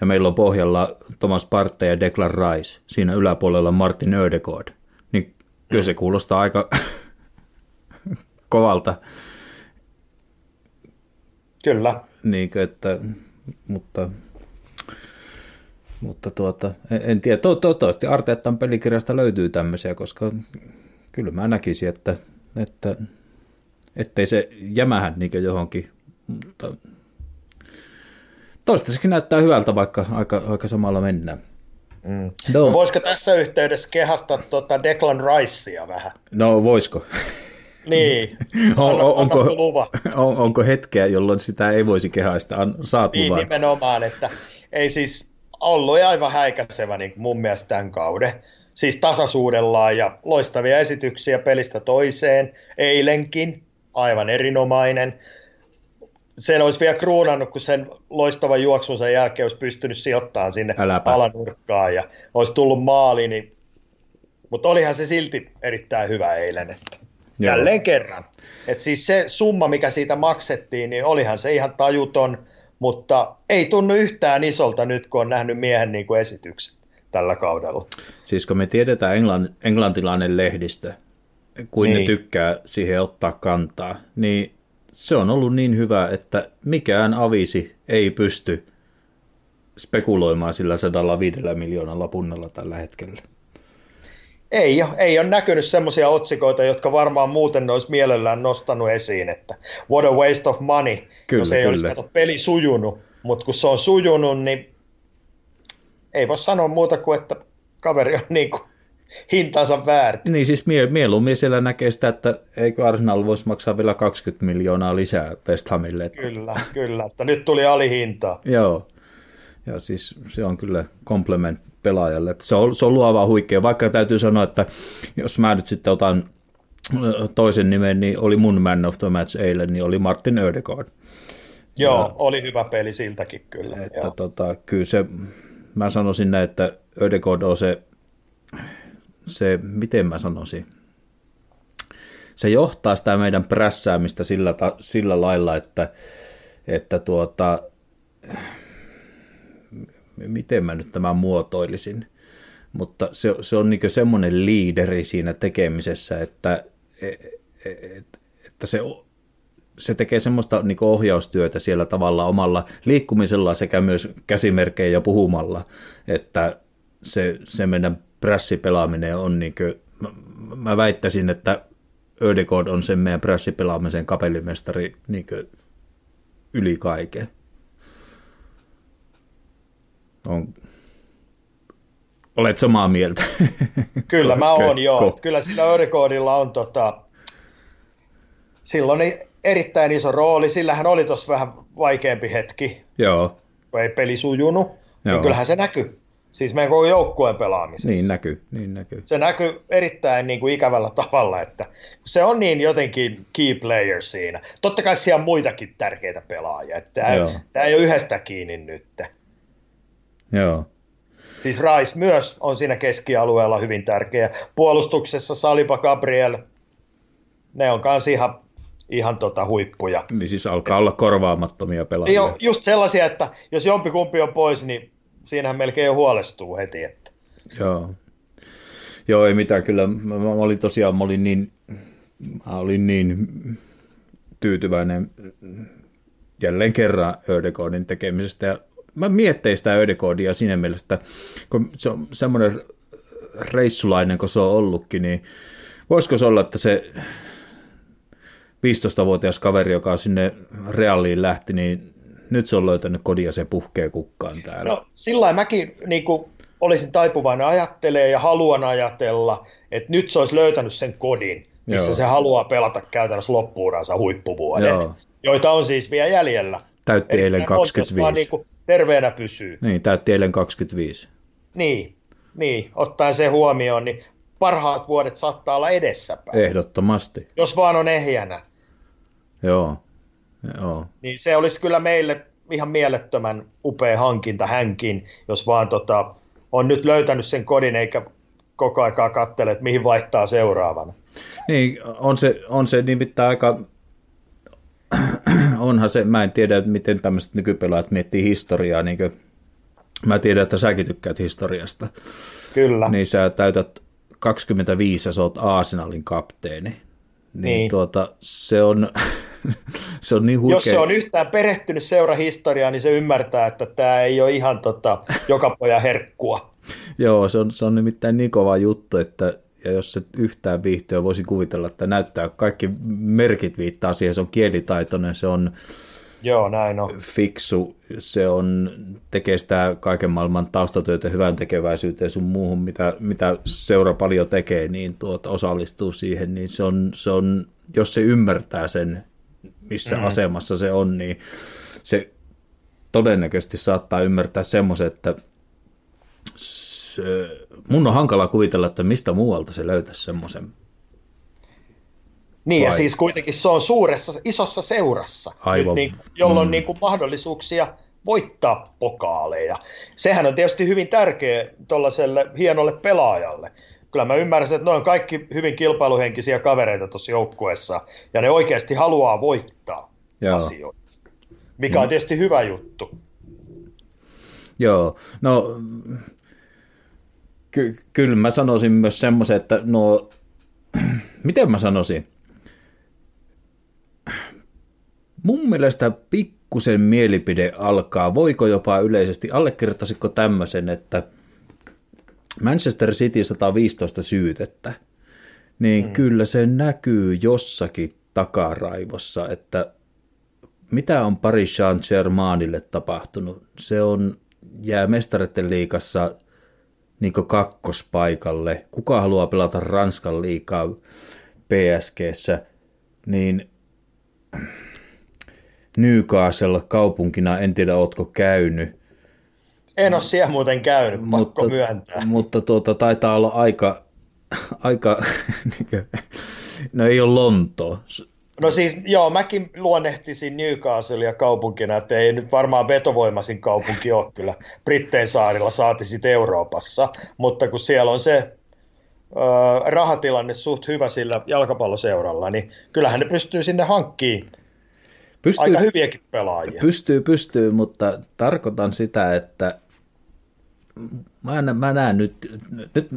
ja meillä on pohjalla Thomas Partey ja Declan Rice, siinä yläpuolella Martin Ödegaard, niin kyllä se kuulostaa aika [laughs] kovalta. Kyllä. Niin, että, mutta, mutta tuota, en, en tiedä, to, toivottavasti Arteettan pelikirjasta löytyy tämmöisiä, koska kyllä mä näkisin, että, että ettei se jämähän niin johonkin, mutta toistaiseksi näyttää hyvältä, vaikka aika, aika samalla mennään. Mm. No. Voisiko tässä yhteydessä kehastaa tuota Declan Ricea vähän? No voisiko? Niin, [laughs] on, on, onko, luva. On, onko hetkeä, jolloin sitä ei voisi kehaista, saat Niin, luvan. nimenomaan, että ei siis ollut aivan häikäisevä niin mun mielestä tämän kauden. Siis tasaisuudellaan ja loistavia esityksiä pelistä toiseen, eilenkin, aivan erinomainen. Sen olisi vielä kruunannut, kun sen loistavan juoksunsa jälkeen olisi pystynyt sijoittamaan sinne Äläpä. alanurkkaan ja olisi tullut maali, niin... mutta olihan se silti erittäin hyvä eilen. Että jälleen kerran. Et siis se summa, mikä siitä maksettiin, niin olihan se ihan tajuton, mutta ei tunnu yhtään isolta nyt, kun on nähnyt miehen niin kuin esitykset tällä kaudella. Siis kun me tiedetään englann, englantilainen lehdistö, kuin niin. ne tykkää siihen ottaa kantaa, niin se on ollut niin hyvä, että mikään avisi ei pysty spekuloimaan sillä 105 miljoonalla punnalla tällä hetkellä. Ei, ole- ei ole näkynyt semmoisia otsikoita, jotka varmaan muuten olisi mielellään nostanut esiin, että what a waste of money, Kyllä, jos ei olisi kyllä. kato peli sujunut, mutta kun se on sujunut, niin ei voi sanoa muuta kuin, että kaveri on niin kuin hintansa väärti. Niin siis mie- mieluummin siellä näkee sitä, että eikö Arsenal voisi maksaa vielä 20 miljoonaa lisää West Hamille. Että, Kyllä, kyllä, että nyt tuli alihintaa. joo, ja siis se on kyllä komplement pelaajalle. Että se, on, se on luova huikea, vaikka täytyy sanoa, että jos mä nyt sitten otan toisen nimen, niin oli mun man of the match eilen, niin oli Martin Ödegaard. Joo, oli hyvä peli siltäkin kyllä. Että Joo. tota, kyllä se, mä sanoisin näin, että Ödegaard on se, se, miten mä sanoisin, se johtaa sitä meidän prässäämistä sillä, sillä lailla, että, että tuota, miten mä nyt tämän muotoilisin, mutta se, se on niin semmoinen liideri siinä tekemisessä, että, että, että se, se tekee semmoista niin ohjaustyötä siellä tavalla omalla liikkumisella sekä myös käsimerkkejä ja puhumalla, että se, se meidän prässipelaaminen on niin kuin, mä, mä väittäisin, että Ödegård on sen meidän prässipelaamisen kapellimestari niin yli kaiken. On, olet samaa mieltä. Kyllä mä oon, joo. Kyllä sillä Örekoodilla on tota, silloin niin erittäin iso rooli. Sillähän oli tuossa vähän vaikeampi hetki, Joo, kun ei peli sujunut. Joo. Niin kyllähän se näkyy. Siis meidän koko joukkueen pelaamisessa. niin näkyy, niin näkyy. se näkyy erittäin niin kuin ikävällä tavalla, että se on niin jotenkin key player siinä. Totta kai siellä on muitakin tärkeitä pelaajia, että tämä, Joo. tämä ei ole yhdestä kiinni nyt. Joo, Siis Rice myös on siinä keskialueella hyvin tärkeä. Puolustuksessa Saliba Gabriel, ne on kans ihan, ihan tota huippuja. niin siis alkaa olla korvaamattomia pelaajia. ole just sellaisia, että jos jompikumpi on pois, niin siinähän melkein jo huolestuu heti. Että. Joo. Joo, ei mitään, kyllä mä, mä olin tosiaan, mä olin niin, mä olin niin tyytyväinen jälleen kerran Ödegaardin tekemisestä ja mä miettein sitä Ödegaardia siinä mielessä, että kun se on semmoinen reissulainen, kun se on ollutkin, niin voisiko se olla, että se 15-vuotias kaveri, joka sinne reaaliin lähti, niin nyt se on löytänyt kodin ja se puhkee kukkaan täällä. No sillä mäkin niin kuin, olisin taipuvainen ajattelee ja haluan ajatella, että nyt se olisi löytänyt sen kodin, missä Joo. se haluaa pelata käytännössä loppuuransa huippuvuodet, Joo. joita on siis vielä jäljellä. Täytti eilen monta, jos 25. Vaan niin kuin terveenä pysyy. Niin, täytti eilen 25. Niin, niin, ottaen se huomioon, niin parhaat vuodet saattaa olla edessäpäin. Ehdottomasti. Jos vaan on ehjänä, Joo. Joo. niin se olisi kyllä meille ihan mielettömän upea hankinta hänkin, jos vaan tota, on nyt löytänyt sen kodin eikä koko aikaa katsele, että mihin vaihtaa seuraavana. Niin, on se, on se nimittäin aika, onhan se, mä en tiedä, että miten tämmöiset nykypelaajat miettii historiaa, niin kuin, mä tiedän, että säkin tykkäät historiasta, Kyllä. niin sä täytät 25 ja sä oot Arsenalin kapteeni. Niin, niin. Tuota, se on, [laughs] se on niin huikea. Jos se on yhtään perehtynyt seurahistoriaan, niin se ymmärtää, että tämä ei ole ihan tota, joka pojan herkkua. Joo, se on, se on nimittäin niin kova juttu, että ja jos se yhtään viihtyy, voisin kuvitella, että näyttää, kaikki merkit viittaa siihen, se on kielitaitoinen, se on Joo, näin on. fiksu, se on, tekee sitä kaiken maailman taustatyötä, hyvän tekeväisyyteen sun muuhun, mitä, mitä seura paljon tekee, niin tuota, osallistuu siihen, niin se on, se on jos se ymmärtää sen, missä mm. asemassa se on, niin se todennäköisesti saattaa ymmärtää semmoisen, että se, mun on hankala kuvitella, että mistä muualta se löytäisi semmoisen niin, Vai? ja siis kuitenkin se on suuressa, isossa seurassa, Aivan. Niin, jolloin mm. niin kuin mahdollisuuksia voittaa pokaaleja. Sehän on tietysti hyvin tärkeä tuollaiselle hienolle pelaajalle. Kyllä mä ymmärrän, että ne on kaikki hyvin kilpailuhenkisiä kavereita tuossa joukkueessa, ja ne oikeasti haluaa voittaa Joo. asioita, mikä on tietysti hyvä juttu. Joo, no ky- kyllä mä sanoisin myös semmoisen, että no, [clears throat] miten mä sanoisin, mun mielestä pikkusen mielipide alkaa, voiko jopa yleisesti, allekirjoittaisitko tämmöisen, että Manchester City 115 syytettä, niin mm. kyllä se näkyy jossakin takaraivossa, että mitä on Paris Saint-Germainille tapahtunut? Se on jää mestareiden liikassa niin kakkospaikalle. Kuka haluaa pelata Ranskan liikaa PSGssä, niin Newcastle kaupunkina, en tiedä ootko käynyt. En ole siellä muuten käynyt, pakko mutta, myöntää. Mutta tuota, taitaa olla aika, [laughs] aika [laughs] no ei ole Lontoa. No siis joo, mäkin luonnehtisin Newcastlea kaupunkina, että ei nyt varmaan vetovoimaisin kaupunki ole kyllä Brittein saarilla saati sitten Euroopassa, mutta kun siellä on se ö, rahatilanne suht hyvä sillä jalkapalloseuralla, niin kyllähän ne pystyy sinne hankkiin pystyy, aika hyviäkin pelaajia. Pystyy, pystyy, mutta tarkoitan sitä, että mä, mä näen nyt, nyt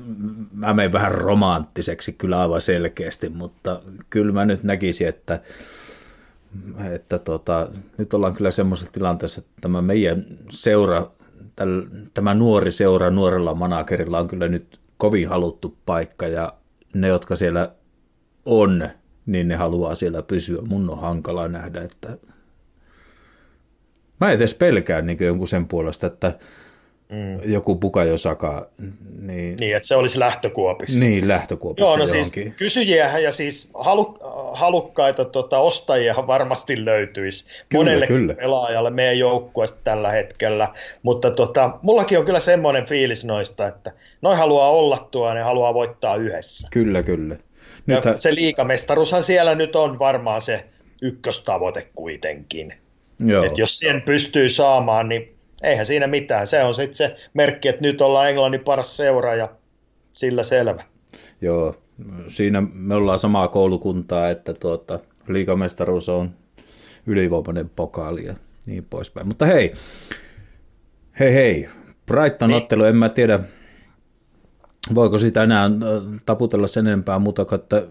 mä menen vähän romanttiseksi kyllä aivan selkeästi, mutta kyllä mä nyt näkisin, että, että tota, nyt ollaan kyllä semmoisessa tilanteessa, että tämä meidän seura, tämä nuori seura nuorella managerilla on kyllä nyt kovin haluttu paikka ja ne, jotka siellä on, niin ne haluaa siellä pysyä. Mun on hankala nähdä, että mä edes pelkään niin jonkun sen puolesta, että mm. joku Bukajosaka. Niin, niin, että se olisi lähtökuopissa. Niin, lähtökuopissa Joo, no siis johonkin. siis kysyjiä ja siis halu, halukkaita tota, ostajia varmasti löytyisi kyllä, monelle kyllä. pelaajalle meidän joukkueesta tällä hetkellä, mutta tota, mullakin on kyllä semmoinen fiilis noista, että noin haluaa olla tuo ne haluaa voittaa yhdessä. Kyllä, kyllä. Nyt ja se liikamestaruushan siellä nyt on varmaan se ykköstavoite kuitenkin. Joo. Et jos sen pystyy saamaan, niin eihän siinä mitään. Se on sitten se merkki, että nyt ollaan Englannin paras seura ja sillä selvä. Joo, siinä me ollaan samaa koulukuntaa, että tuota, liikamestaruus on ylivoimainen pokaali ja niin poispäin. Mutta hei, hei hei, Brighton-ottelu, niin. en mä tiedä, voiko sitä enää äh, taputella sen enempää muuta kuin, että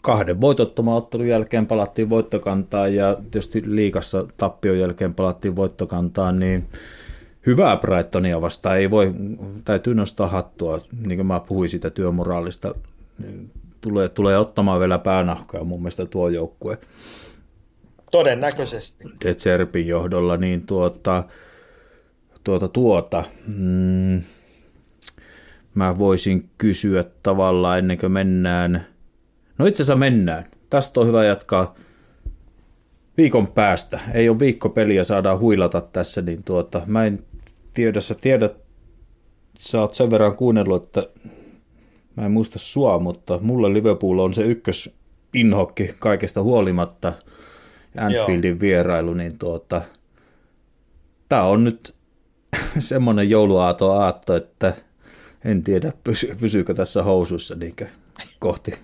kahden voitottoman ottelun jälkeen palattiin voittokantaan ja tietysti liikassa tappion jälkeen palattiin voittokantaan, niin hyvää Brightonia vastaan ei voi, täytyy nostaa hattua, niin kuin mä puhuin siitä työmoraalista, tulee, tulee ottamaan vielä päänahkoja mun mielestä tuo joukkue. Todennäköisesti. De Zerpin johdolla, niin tuota, tuota, tuota mm, mä voisin kysyä tavallaan ennen kuin mennään. No itse asiassa mennään. Tästä on hyvä jatkaa viikon päästä. Ei ole viikkopeliä, saadaan huilata tässä, niin tuota, mä en tiedä, sä tiedät, sä oot sen verran kuunnellut, että mä en muista sua, mutta mulle Liverpool on se ykkös inhokki kaikesta huolimatta, Anfieldin Joo. vierailu, niin tuota, tää on nyt [laughs] semmoinen jouluaato aatto, että – en tiedä, pysy, pysyykö tässä housuissa niinkö kohti.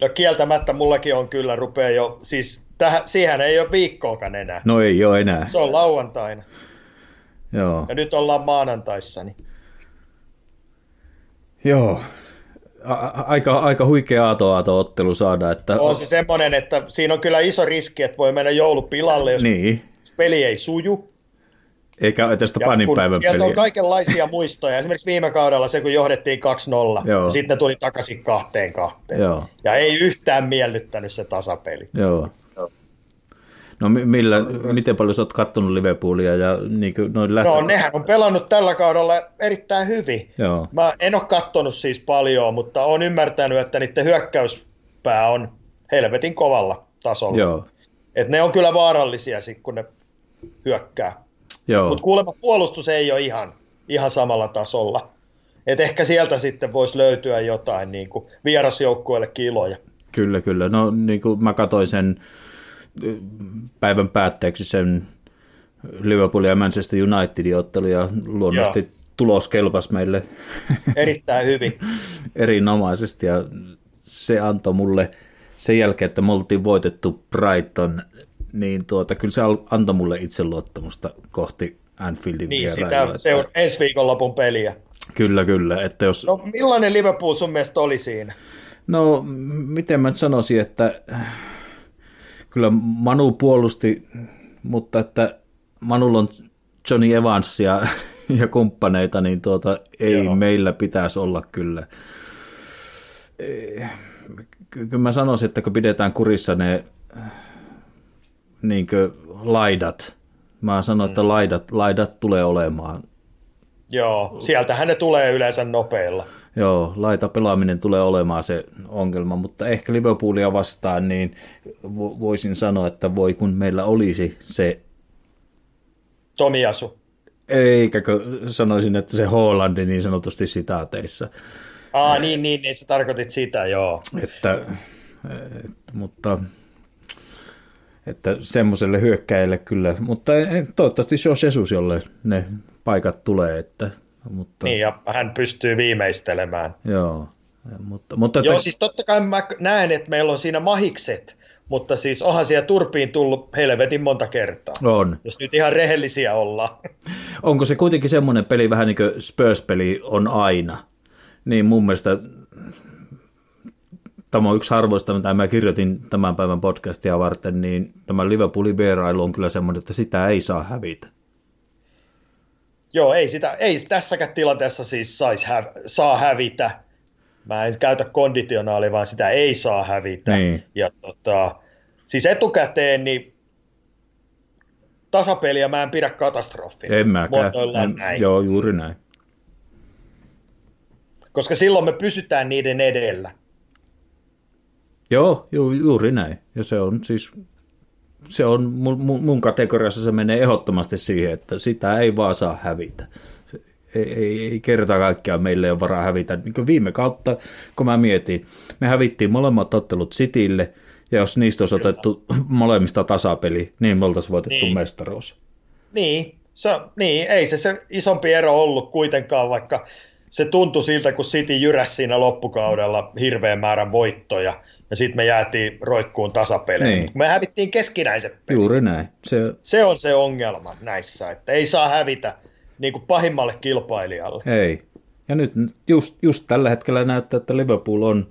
No kieltämättä mullakin on kyllä rupeaa jo, siis tähän, siihen ei ole viikkoakaan enää. No ei ole enää. Se on lauantaina. Joo. Ja nyt ollaan maanantaissa. Niin. Joo, aika, aika huikea aato-aato-ottelu saada. Että... On se semmoinen, että siinä on kyllä iso riski, että voi mennä joulupilalle, jos niin. peli ei suju. Eikä tästä paninpäivän Sieltä on kaikenlaisia muistoja. Esimerkiksi viime kaudella se, kun johdettiin 2-0, Joo. sitten ne tuli takaisin kahteen kahteen. Joo. Ja ei yhtään miellyttänyt se tasapeli. Joo. No millä, miten paljon sä oot kattonut Liverpoolia ja niin kuin noin lähtö... No nehän on pelannut tällä kaudella erittäin hyvin. Joo. Mä en ole kattonut siis paljon, mutta olen ymmärtänyt, että niiden hyökkäyspää on helvetin kovalla tasolla. Joo. Et ne on kyllä vaarallisia sit, kun ne hyökkää. Mutta kuulemma puolustus ei ole ihan, ihan samalla tasolla. Et ehkä sieltä sitten voisi löytyä jotain niin kuin vierasjoukkueelle kiloja. Kyllä, kyllä. No niin kuin mä katsoin sen päivän päätteeksi sen Liverpool ja Manchester Unitedin ottelu ja luonnollisesti Joo. tulos kelpas meille Erittäin hyvin. [laughs] erinomaisesti ja se antoi mulle sen jälkeen, että me oltiin voitettu Brighton, niin tuota, kyllä se antoi mulle itseluottamusta kohti Anfieldin Niin, vierailua, sitä että- seur- ensi viikonlopun peliä. Kyllä, kyllä. Että jos, No millainen Liverpool sun mielestä oli siinä? No, miten mä nyt sanoisin, että äh, kyllä Manu puolusti, mutta että Manulla on Johnny Evans ja, [laughs] ja kumppaneita, niin tuota, ei Joo. meillä pitäisi olla kyllä. Ky- Kyllä mä sanoisin, että kun pidetään kurissa ne niinkö laidat, mä sanon, että laidat, laidat tulee olemaan Joo, sieltähän ne tulee yleensä nopeilla. Joo, laita pelaaminen tulee olemaan se ongelma, mutta ehkä Liverpoolia vastaan, niin vo- voisin sanoa, että voi kun meillä olisi se, Tomiasu. eikäkö sanoisin, että se Hollandi niin sanotusti sitaateissa, Aa, niin, niin, niin, sä tarkoitit sitä, joo. että, että mutta että semmoiselle hyökkäjälle kyllä, mutta toivottavasti se on Jesus, jolle ne paikat tulee, että, mutta Niin, ja hän pystyy viimeistelemään. joo, mutta, mutta Joo, että- siis totta kai mä näen, että meillä on siinä mahikset, mutta siis onhan siellä turpiin tullut helvetin monta kertaa. on. Jos nyt ihan rehellisiä ollaan. Onko se kuitenkin semmoinen peli, vähän niin kuin Spurs-peli on aina, niin mun mielestä tämä on yksi harvoista, mitä mä kirjoitin tämän päivän podcastia varten, niin tämä Liverpoolin vierailu on kyllä semmoinen, että sitä ei saa hävitä. Joo, ei, sitä, ei tässäkään tilanteessa siis sais häv, saa hävitä. Mä en käytä konditionaalia, vaan sitä ei saa hävitä. Niin. Ja tota, siis etukäteen, niin tasapeliä mä en pidä katastrofina. En mäkään. En, näin. joo, juuri näin. Koska silloin me pysytään niiden edellä. Joo, ju, juuri näin. Ja se on siis, se on mun, mun- kategoriassa se menee ehdottomasti siihen, että sitä ei vaan saa hävitä. Ei, ei, ei kerta kaikkiaan meille ei ole varaa hävitä. Niin viime kautta, kun mä mietin, me hävittiin molemmat ottelut Citylle, ja jos niistä olisi otettu [laughs] molemmista tasapeli, niin me oltaisiin voitettu Niin. mestaruus. Niin, se, niin, ei se, se isompi ero ollut kuitenkaan, vaikka se tuntui siltä, kun City jyräsi siinä loppukaudella hirveän määrän voittoja, ja sitten me jäätiin roikkuun tasapeleihin. Niin. Me hävittiin keskinäiset pelit. Juuri näin. Se, Se on se ongelma näissä, että ei saa hävitä niin kuin pahimmalle kilpailijalle. ei. Ja nyt just, just tällä hetkellä näyttää, että Liverpool on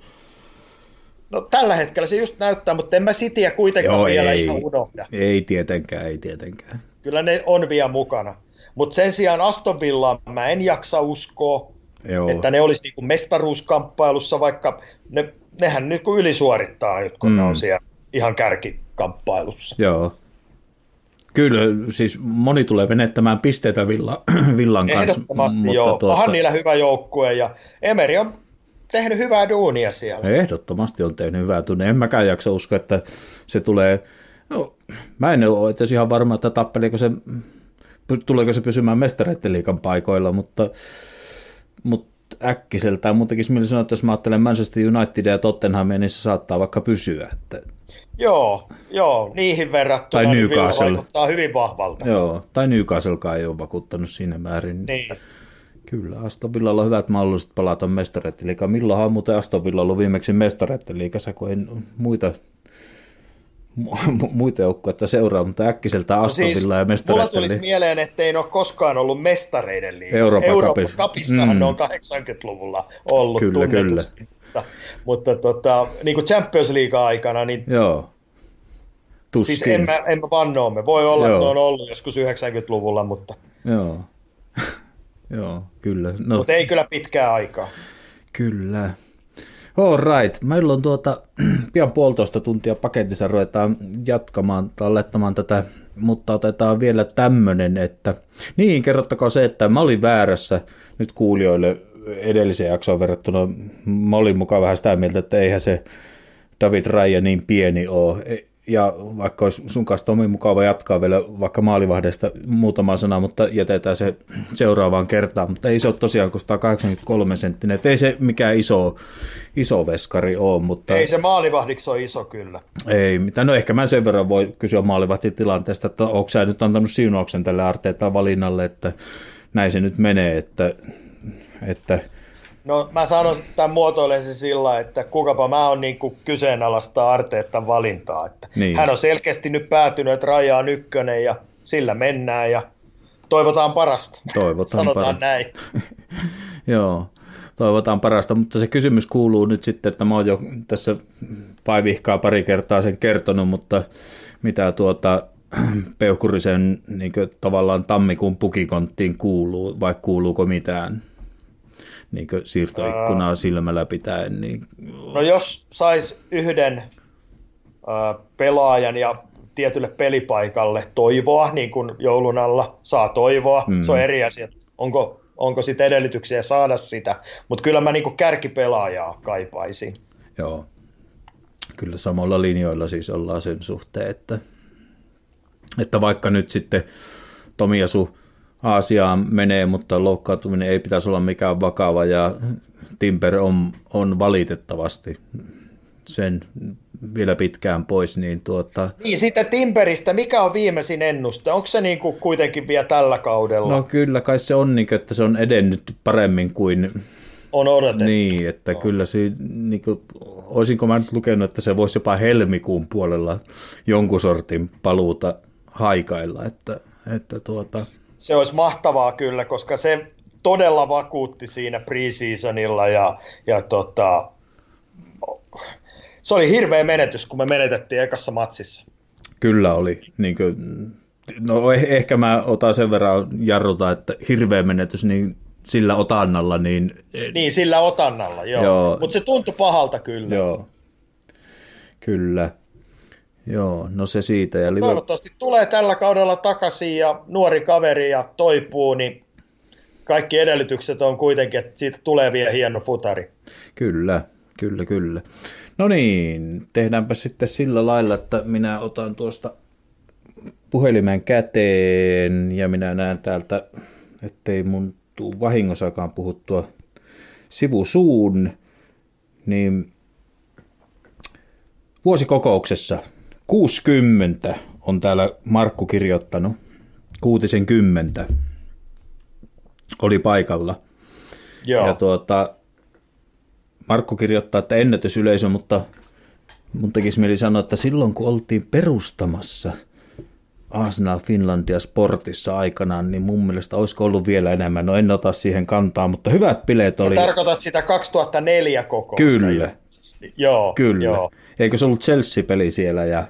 No tällä hetkellä se just näyttää, mutta en mä Cityä kuitenkaan Joo, vielä ei. ihan unohda. Ei tietenkään, ei tietenkään. Kyllä ne on vielä mukana. Mutta sen sijaan Aston Villaan mä en jaksa uskoa, Joo. että ne olisi niinku mestaruuskamppailussa, vaikka ne, nehän niinku ylisuorittaa nyt, kun mm. ne Mm. on siellä ihan kärkikamppailussa. Joo. Kyllä, siis moni tulee menettämään pisteitä Villa, [clears throat] Villan kanssa. Ehdottomasti mutta joo. Tuota... Onhan niillä hyvä joukkue ja Emeri on tehnyt hyvää duunia siellä. Ehdottomasti on tehnyt hyvää tunne. En mäkään jaksa uskoa, että se tulee... No, mä en ole edes ihan varma, että tappeliko se, tuleeko se pysymään mestareiden liikan paikoilla, mutta, mutta äkkiseltään mun tekisi mieli sanoa, että jos mä ajattelen Manchester Unitedia ja Tottenhamia, niin se saattaa vaikka pysyä. Että, Joo, joo, niihin verrattuna Tai niin Newcastle. vaikuttaa hyvin vahvalta. joo, tai Newcastlekaan ei ole vakuuttanut siinä määrin. Niin. Kyllä, Aston Villalla on hyvät mahdollisuudet palata mestareiden liigaan. Milloinhan on muuten Aston Villa ollut viimeksi mestareiden liigassa, kun en muita, mu- mu- muita joukkueita seuraa, mutta äkkiseltä Aston Siis, Villa ja mulla mestareiden tulisi liiga. mieleen, että ei ole koskaan ollut mestareiden liigassa. Euroopan Euroopan kapissahan Mm. ne on 80-luvulla ollut Kyllä, tunnetusti. Mutta, mutta tota, niin kuin Champions League-aikana, niin Joo, tuskin. siis en mä, en mä vannoo. Me voi olla, Joo. että ne on ollut joskus 90-luvulla, mutta, Joo. [laughs] Joo, kyllä. No, mutta ei kyllä pitkää aikaa. Kyllä. All right. Meillä on tuota, [clears throat] pian puolitoista tuntia paketissa ruvetaan jatkamaan, tallettamaan tätä, mutta otetaan vielä tämmöinen, että niin, kerrottakaa se, että mä olin väärässä nyt kuulijoille edelliseen jaksoon verrattuna. Mä olin mukaan vähän sitä mieltä, että eihän se David Raija niin pieni ole. Ja vaikka olisi sun kanssa Tomi mukava jatkaa vielä vaikka maalivahdesta muutama sana, mutta jätetään se seuraavaan kertaan. Mutta ei se ole tosiaan kuin 183 senttinen. Ei se mikään iso, iso veskari ole. Mutta... Ei se maalivahdiksi ole iso kyllä. Ei mitä No ehkä mä sen verran voi kysyä maalivahtitilanteesta, että onko sä nyt antanut siunauksen tälle Arteetan valinnalle, että näin se nyt menee, että, että No mä sanon tämän muotoilen se sillä, että kukapa mä oon niin kyseenalaista Arteettan valintaa. Että niin. Hän on selkeästi nyt päätynyt, että raja on ykkönen ja sillä mennään ja toivotaan parasta. Toivotaan Sanotaan parasta. näin. [laughs] Joo, toivotaan parasta, mutta se kysymys kuuluu nyt sitten, että mä oon jo tässä paivihkaa pari kertaa sen kertonut, mutta mitä tuota [clears throat] Peukurisen niin tavallaan tammikuun pukikonttiin kuuluu, vai kuuluuko mitään? Niin siirtoikkunaa silmällä pitäen. Niin... No jos sais yhden äh, pelaajan ja tietylle pelipaikalle toivoa, niin kuin joulun alla saa toivoa, mm. se on eri asia. Onko, onko sitten edellytyksiä saada sitä, mutta kyllä mä niin kärkipelaajaa kaipaisin. Joo, kyllä samalla linjoilla siis ollaan sen suhteen, että, että vaikka nyt sitten Tomiasu Aasiaan menee, mutta loukkaantuminen ei pitäisi olla mikään vakava ja Timper on, on valitettavasti sen vielä pitkään pois. Niin, tuota... niin sitten Timperistä, mikä on viimeisin ennuste? Onko se niin kuin kuitenkin vielä tällä kaudella? No kyllä, kai se on, niin kuin, että se on edennyt paremmin kuin... On odotettu. Niin, että no. kyllä se, niin kuin, olisinko mä nyt lukenut, että se voisi jopa helmikuun puolella jonkun sortin paluuta haikailla, että, että tuota se olisi mahtavaa kyllä, koska se todella vakuutti siinä preseasonilla ja, ja tota, se oli hirveä menetys, kun me menetettiin ekassa matsissa. Kyllä oli. Niin kuin, no eh, ehkä mä otan sen verran jarruta, että hirveä menetys, niin sillä otannalla. Niin, niin sillä otannalla, joo. joo. Mutta se tuntui pahalta kyllä. Joo, kyllä. Joo, no se siitä. Ja Liverpool... Toivottavasti tulee tällä kaudella takaisin ja nuori kaveri ja toipuu, niin kaikki edellytykset on kuitenkin, että siitä tulee vielä hieno futari. Kyllä, kyllä, kyllä. No niin, tehdäänpä sitten sillä lailla, että minä otan tuosta puhelimen käteen ja minä näen täältä, ettei mun tuu vahingossakaan puhuttua sivusuun, niin vuosikokouksessa 60 on täällä Markku kirjoittanut. Kuutisen kymmentä oli paikalla. Joo. Ja tuota, Markku kirjoittaa, että ennätysyleisö, mutta mun tekisi mieli sanoa, että silloin kun oltiin perustamassa Arsenal Finlandia sportissa aikanaan, niin mun mielestä olisiko ollut vielä enemmän. No en ota siihen kantaa, mutta hyvät bileet Sä oli. tarkoitat sitä 2004 kokousta. Kyllä. Joo, Kyllä. Joo. Eikö se ollut Chelsea-peli siellä ja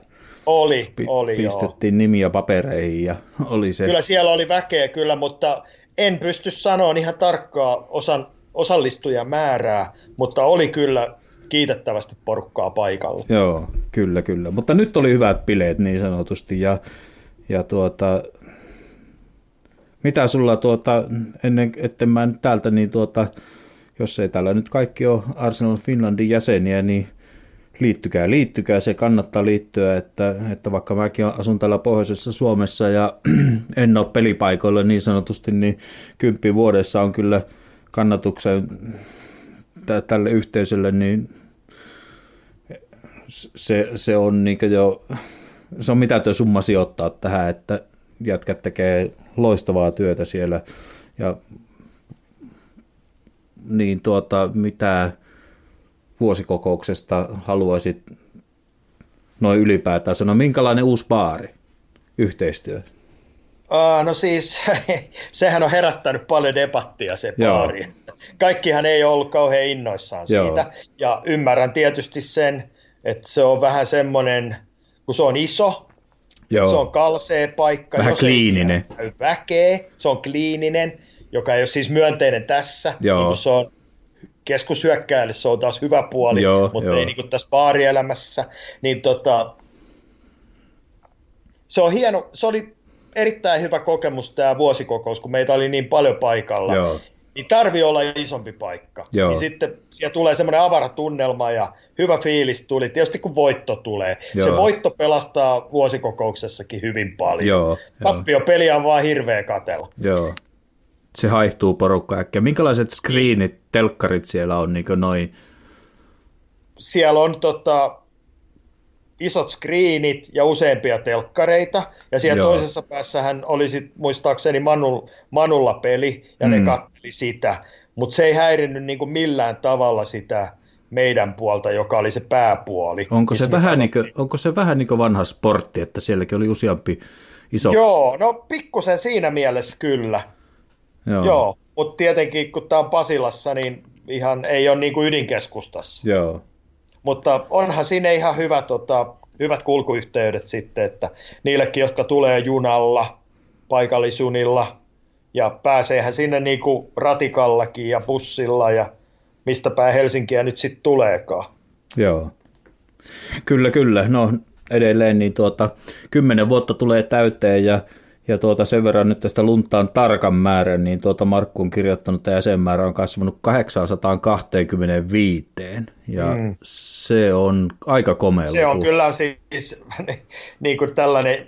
oli, Pi- oli Pistettiin joo. nimiä papereihin ja [laughs] oli se. Kyllä siellä oli väkeä kyllä, mutta en pysty sanoa ihan tarkkaa osan, osallistujamäärää, mutta oli kyllä kiitettävästi porukkaa paikalla. Joo, kyllä, kyllä. Mutta nyt oli hyvät bileet niin sanotusti ja, ja tuota, mitä sulla tuota, ennen, että mä täältä, niin tuota, jos ei täällä nyt kaikki ole Arsenal Finlandin jäseniä, niin liittykää, liittykää, se kannattaa liittyä, että, että vaikka mäkin asun täällä pohjoisessa Suomessa ja [clears throat] en ole pelipaikoilla niin sanotusti, niin kymppi vuodessa on kyllä kannatuksen tälle yhteisölle, niin se, se on niin jo, se on mitätön summa sijoittaa tähän, että jätkät tekee loistavaa työtä siellä. Ja niin tuota, mitä vuosikokouksesta haluaisit noin ylipäätään sanoa? Minkälainen uusi baari, yhteistyö? Uh, no siis, [laughs] sehän on herättänyt paljon debattia se baari. Joo. Kaikkihan ei ollut kauhean innoissaan siitä. Joo. Ja ymmärrän tietysti sen, että se on vähän semmoinen, kun se on iso, Joo. se on kalsee paikka. Vähän kliininen. Väkeä, se on kliininen, joka ei ole siis myönteinen tässä. Joo. Niin se on keskushyökkääjälle se on taas hyvä puoli, joo, mutta joo. ei niin kuin tässä baarielämässä. Niin tota, se on hieno, se oli erittäin hyvä kokemus tämä vuosikokous, kun meitä oli niin paljon paikalla. Joo. niin tarvii olla isompi paikka. Joo. Niin sitten siellä tulee semmoinen avara tunnelma ja hyvä fiilis tuli. Tietysti kun voitto tulee. Joo. Se voitto pelastaa vuosikokouksessakin hyvin paljon. Joo. Tappio peliä on vaan hirveä katella. Joo. Se haihtuu porukka äkkiä. Minkälaiset screenit, telkkarit siellä on niin noin? Siellä on tota, isot screenit ja useampia telkkareita. Ja siellä Joo. toisessa päässähän oli sit, muistaakseni Manu, Manulla peli, ja mm. ne katteli sitä. Mutta se ei häirinnyt niinku millään tavalla sitä meidän puolta, joka oli se pääpuoli. Onko se, vähän niin kuin, onko se vähän niin kuin vanha sportti, että sielläkin oli useampi iso... Joo, no pikkusen siinä mielessä kyllä. Joo. Joo, mutta tietenkin kun tämä on Pasilassa, niin ihan ei ole niin kuin ydinkeskustassa. Joo. Mutta onhan siinä ihan hyvä, tota, hyvät kulkuyhteydet sitten, että niillekin, jotka tulee junalla, paikallisjunilla, ja pääseehän sinne niin kuin ratikallakin ja bussilla ja mistä päin Helsinkiä nyt sitten tuleekaan. Joo. Kyllä, kyllä. No edelleen niin tuota, kymmenen vuotta tulee täyteen ja, ja tuota, sen verran nyt tästä luntaan tarkan määrän, niin tuota Markku on kirjoittanut, että jäsenmäärä on kasvanut 825 ja mm. se on aika komea Se on kyllä siis [laughs] niin kuin tällainen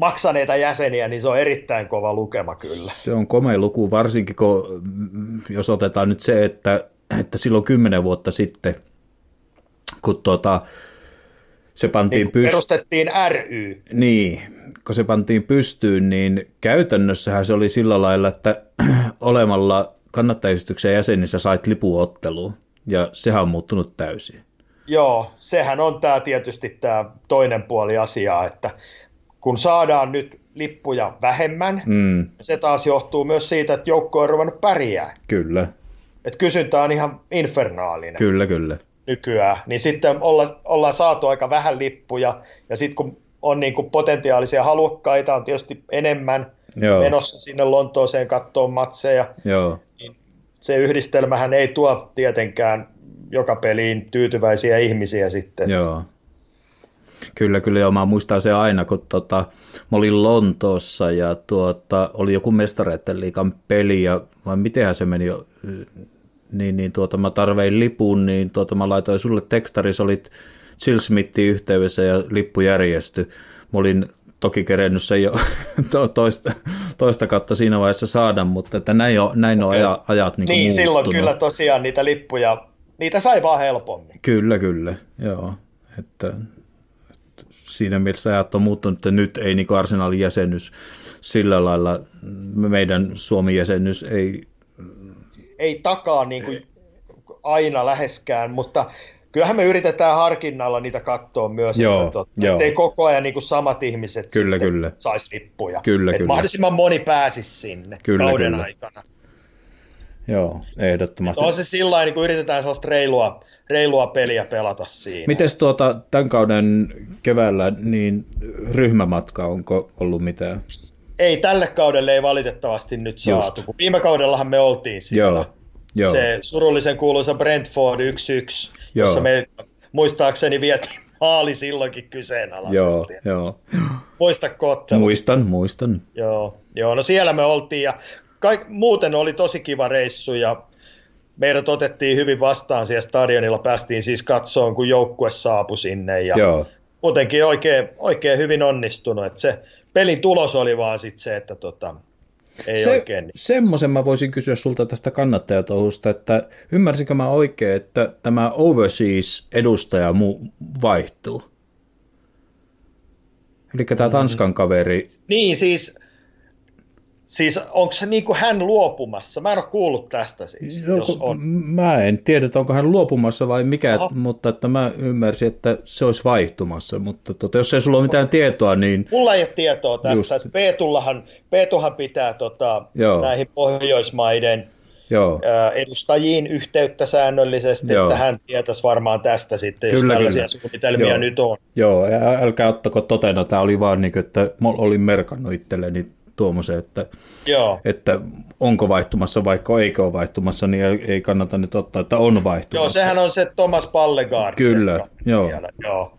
maksaneita jäseniä, niin se on erittäin kova lukema kyllä. Se on komea luku, varsinkin kun, mm, jos otetaan nyt se, että, että silloin kymmenen vuotta sitten, kun tuota, se pantiin Niin, pystyyn. perustettiin ry. Niin, kun se pantiin pystyyn, niin käytännössähän se oli sillä lailla, että [clears throat] olemalla kannattajayhdistyksen jäsenissä sait lipuotteluun, ja sehän on muuttunut täysin. Joo, sehän on tämä tietysti tämä toinen puoli asiaa, että kun saadaan nyt lippuja vähemmän, Mm, se taas johtuu myös siitä, että joukko on ruvennut pärjää. kyllä, Et kysyntä on ihan infernaalinen kyllä, kyllä. nykyään, niin sitten olla, ollaan saatu aika vähän lippuja, ja sitten kun on niin kuin potentiaalisia halukkaita, on tietysti enemmän Joo, menossa sinne Lontooseen kattoon matseja, joo, se yhdistelmähän ei tuo tietenkään joka peliin tyytyväisiä ihmisiä sitten. joo. Kyllä, kyllä, joo, mä muistan se aina, kun tota, mä olin Lontoossa ja tuota, oli joku mestareiden liikan peli, ja, vai mitenhän se meni niin, niin tuota, mä tarvein lipun, niin tuota, mä laitoin sulle tekstari, olit Jill Smithin yhteydessä ja lippu järjesty. Mä olin toki kerennyt sen jo [laughs] to- toista, toista kautta siinä vaiheessa saada, mutta että näin on, näin on aja, ajat niin, Niin, muuttunut. silloin kyllä tosiaan niitä lippuja, niitä sai vaan helpommin. Kyllä, kyllä, joo. Että, että siinä mielessä ajat on muuttunut, että nyt ei niin arsenaalin jäsennys sillä lailla, meidän Suomen jäsennys ei, Ei takaa niin kuin aina läheskään, mutta kyllähän me yritetään harkinnalla niitä katsoa myös, Joo, että, totta, joo. ettei koko ajan niin kuin samat ihmiset Kyllä, kyllä. saisi lippuja. Kyllä, että kyllä. mahdollisimman moni pääsisi sinne Kyllä, kauden kyllä. aikana. joo, ehdottomasti. On se sillä niin kuin yritetään sellaista reilua, reilua peliä pelata siinä. Mites tuota, tämän kauden keväällä, niin ryhmämatka, onko ollut mitään? Ei, tälle kaudelle ei valitettavasti nyt saatu, kun viime kaudellahan me oltiin siellä. Joo, joo, Se surullisen kuuluisa Brentford 1-1, jossa Joo. me muistaakseni vietiin maali silloinkin joo, kyseenalaisesti. joo. Muistatko ottelu? Muistan, muistan. Joo, joo, no siellä me oltiin ja kaik, muuten oli tosi kiva reissu ja meidät otettiin hyvin vastaan siellä stadionilla, päästiin siis katsoon, kun joukkue saapui sinne ja Joo, muutenkin oikein, oikein hyvin onnistunut, että se pelin tulos oli vaan sit se, että tota, ei se, oikein. niin. semmoisen mä voisin kysyä sulta tästä kannattajatouhusta, että ymmärsikö mä oikein, että tämä overseas-edustaja mu- vaihtuu? Eli tämä Tanskan kaveri, Niin siis, siis onko se niin kuin hän luopumassa? Mä en ole kuullut tästä siis, Joku, jos on. mä en tiedä, että onko hän luopumassa vai mikä, Aha. mutta että mä ymmärsin, että se olisi vaihtumassa, mutta tota, jos ei sulla ole mitään tietoa, niin Mulla ei ole tietoa tästä, Just. Peetullahan, Peetuhan pitää tota, Joo. näihin Pohjoismaiden joo, edustajiin yhteyttä säännöllisesti, Joo. että hän tietäisi varmaan tästä sitten, jos Kyllä, tällaisia kyllä. suunnitelmia Joo. nyt on. joo, älkää ottako totena, tämä oli vaan niin kuin, että mä olin merkannut itselleni tuommoisen, että, Joo. että onko vaihtumassa vaikka eikö ole vaihtumassa, niin ei, kannata nyt ottaa, että on vaihtumassa. Joo, sehän on se Thomas Pallegaard. Kyllä, joo. Siellä. joo.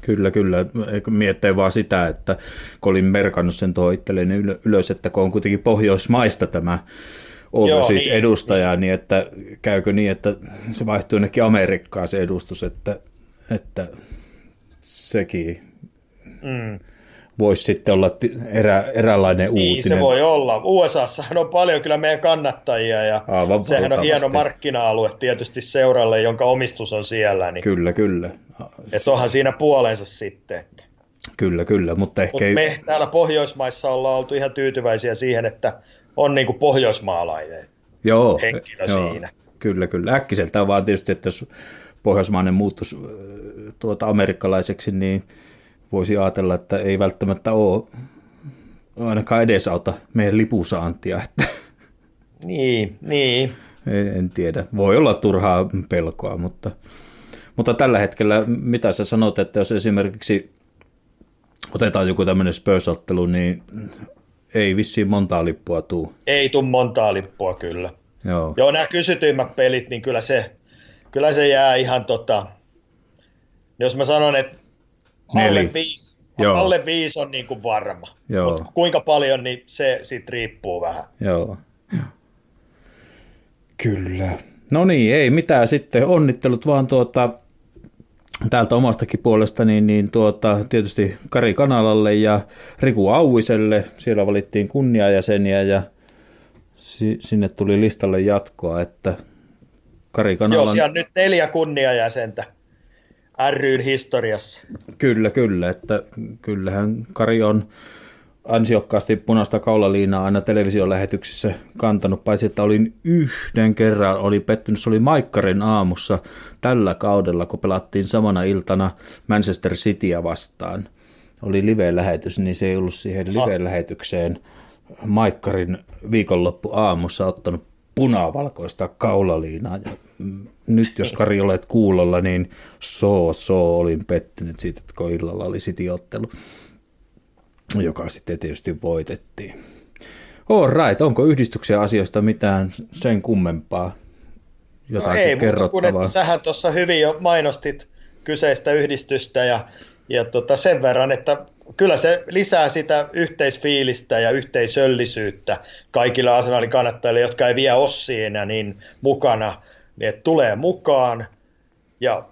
Kyllä, kyllä. Miettii vaan sitä, että kun olin merkannut sen tuohon itselleni ylö- ylös, että kun on kuitenkin Pohjoismaista tämä overseas niin, edustaja, niin että käykö niin, että se vaihtuu jonnekin Amerikkaan se edustus, että, että sekin mm. Voisi sitten olla erä, eräänlainen niin, uutinen. se voi olla. USAssahan on paljon kyllä meidän kannattajia ja Aivan sehän valtavasti. on hieno markkina-alue tietysti seuralle, jonka omistus on siellä. Niin kyllä, kyllä. Että onhan siinä puolensa sitten. Että. Kyllä, kyllä, mutta ehkä... Mut me täällä Pohjoismaissa ollaan oltu ihan tyytyväisiä siihen, että on niin kuin pohjoismaalainen joo, henkilö joo, siinä. Kyllä, kyllä. Äkkiseltään vaan tietysti, että jos pohjoismainen muuttuisi tuota amerikkalaiseksi, niin voisi ajatella, että ei välttämättä ole ainakaan edesauta meidän lipusaantia. Että niin, niin. En tiedä. Voi olla turhaa pelkoa, mutta, mutta tällä hetkellä, mitä sä sanot, että jos esimerkiksi otetaan joku tämmöinen spurs niin ei vissiin montaa lippua tuu. Ei tuu montaa lippua kyllä. Joo. Joo, nämä kysytyimmät pelit, niin kyllä se, kyllä se jää ihan tota, jos mä sanon, että alle viisi, Joo. alle viisi on niin kuin varma, mutta kuinka paljon, niin se siitä riippuu vähän. Joo. Kyllä. No niin, ei mitään sitten. Onnittelut vaan tuota, täältä omastakin puolesta niin, niin tuota, tietysti Kari Kanalalle ja Riku Auiselle. Siellä valittiin kunniajäseniä ja si- sinne tuli listalle jatkoa, että Kari Kanalan... Joo, siellä on nyt neljä kunniajäsentä ryn historiassa. Kyllä, kyllä, että kyllähän Kari on ansiokkaasti punaista kaulaliinaa aina televisiolähetyksissä kantanut, paitsi että olin yhden kerran, oli pettynyt, se oli Maikkarin aamussa tällä kaudella, kun pelattiin samana iltana Manchester Cityä vastaan. Oli live-lähetys, niin se ei ollut siihen live-lähetykseen Maikkarin viikonloppu aamussa ottanut punavalkoista kaulaliinaa. Ja nyt jos Kari olet kuulolla, niin so, so olin pettynyt siitä, että kun illalla oli sitiottelu joka sitten tietysti voitettiin. All right, onko yhdistyksen asioista mitään sen kummempaa? Jotakin no ei, kerrottavaa? Mutta kun, että sähän tuossa hyvin jo mainostit kyseistä yhdistystä ja, ja tota sen verran, että kyllä se lisää sitä yhteisfiilistä ja yhteisöllisyyttä kaikille Arsenalin kannattajille, jotka ei vielä ole siinä niin mukana, niin että tulee mukaan ja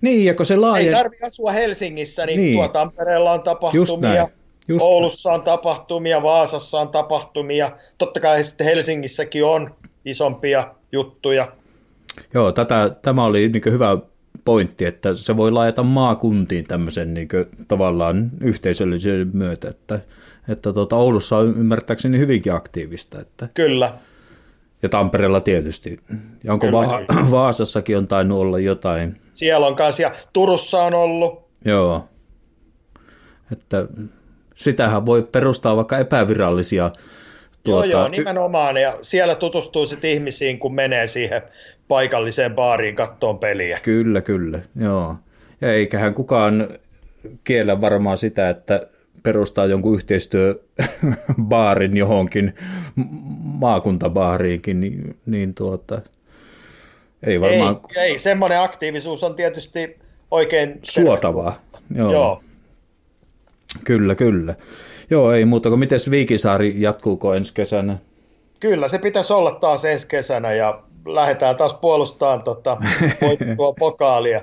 niin, ja kun se laajen... Ei tarvitse asua Helsingissä, niin, niin. tuo Tampereella on tapahtumia, Just Oulussa on tapahtumia, Vaasassa on tapahtumia, totta kai sitten Helsingissäkin on isompia juttuja. Joo, tätä, tämä oli niin hyvä pointti, että se voi laajata maakuntiin tämmöisen niin kuin, tavallaan yhteisöllisyyden myötä, että, että tuota, Oulussa on ymmärtääkseni hyvinkin aktiivista. Että, Kyllä. Ja Tampereella tietysti. Ja onko Kyllä, Va- niin. [clears throat] Vaasassakin on tainnut olla jotain? Siellä on kanssa, ja Turussa on ollut. Joo. Että sitähän voi perustaa vaikka epävirallisia Tuota, joo, joo, nimenomaan. Ja siellä tutustuu sitten ihmisiin, kun menee siihen paikalliseen baariin kattoon peliä. Kyllä, kyllä, joo. Ja eiköhän kukaan kiellä varmaan sitä, että perustaa jonkun yhteistyöbaarin johonkin maakuntabaariinkin, niin, niin tuota, ei varmaan... Ei, ei, semmoinen aktiivisuus on tietysti oikein... Suotavaa, joo. joo. Kyllä, kyllä. Joo, ei muuta kuin miten Viikisaari jatkuuko ensi kesänä? Kyllä, se pitäisi olla taas ensi kesänä ja lähdetään taas puolustamaan tota, [laughs] voittua pokaalia